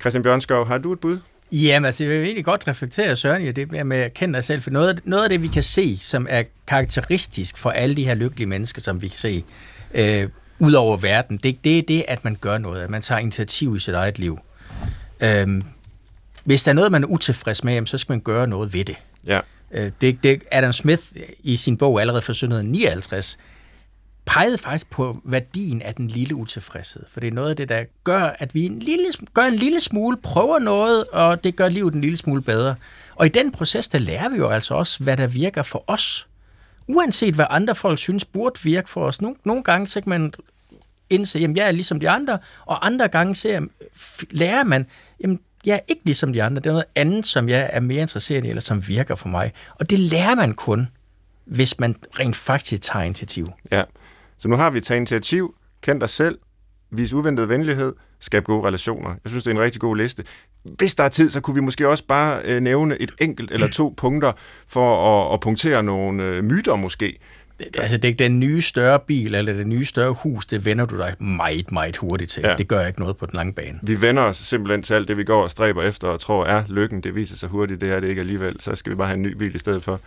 Christian Bjørnskov, har du et bud? Jamen, altså, jeg vil egentlig godt reflektere, Søren, i det med at kende dig selv, for noget, noget af det, vi kan se, som er karakteristisk for alle de her lykkelige mennesker, som vi kan se øh, ud over verden, det, det er det, at man gør noget, at man tager initiativ i sit eget liv. Øh, hvis der er noget, man er utilfreds med, så skal man gøre noget ved det. Ja. Øh, det, det Adam Smith i sin bog allerede fra 1759 pegede faktisk på værdien af den lille utilfredshed. For det er noget af det, der gør, at vi en lille, gør en lille smule, prøver noget, og det gør livet en lille smule bedre. Og i den proces, der lærer vi jo altså også, hvad der virker for os. Uanset hvad andre folk synes burde virke for os. Nogle, nogle gange så kan man indse, at jeg er ligesom de andre, og andre gange ser, lærer man, jamen jeg er ikke ligesom de andre. Det er noget andet, som jeg er mere interesseret i, eller som virker for mig. Og det lærer man kun, hvis man rent faktisk tager initiativ. Ja, så nu har vi taget initiativ, kend dig selv, vis uventet venlighed, skab gode relationer. Jeg synes, det er en rigtig god liste. Hvis der er tid, så kunne vi måske også bare øh, nævne et enkelt eller to punkter for at, at punktere nogle øh, myter måske. Det, altså, det, den nye større bil eller det nye større hus, det vender du dig meget, meget hurtigt til. Ja. Det gør ikke noget på den lange bane. Vi vender os simpelthen til alt det, vi går og stræber efter og tror er lykken. Det viser sig hurtigt, det er det ikke alligevel. Så skal vi bare have en ny bil i stedet for.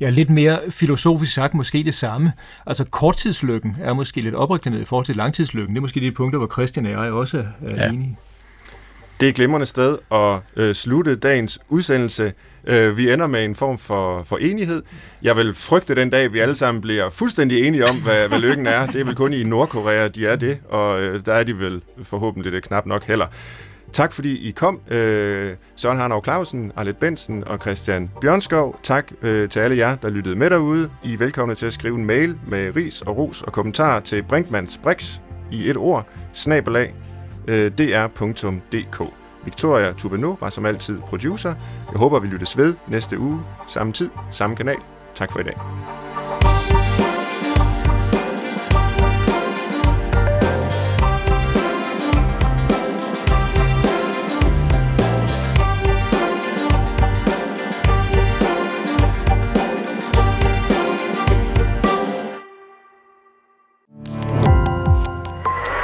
Ja, lidt mere filosofisk sagt måske det samme. Altså korttidslykken er måske lidt opreklameret i forhold til langtidslykken. Det er måske de punkter, hvor Christian og jeg også er ja. enige. Det er et glimrende sted at øh, slutte dagens udsendelse. Øh, vi ender med en form for, for enighed. Jeg vil frygte den dag, vi alle sammen bliver fuldstændig enige om, hvad, hvad lykken er. Det er vel kun i Nordkorea, de er det, og øh, der er de vel forhåbentlig det knap nok heller. Tak fordi I kom. Øh, Søren Harnov Clausen, Arlet Bensen og Christian Bjørnskov. Tak øh, til alle jer, der lyttede med derude. I er velkomne til at skrive en mail med ris og ros og kommentarer til Brinkmanns Brix i et ord, snabelag, øh, dr.dk. Victoria Tubano var som altid producer. Jeg håber, vi lyttes ved næste uge, samme tid, samme kanal. Tak for i dag.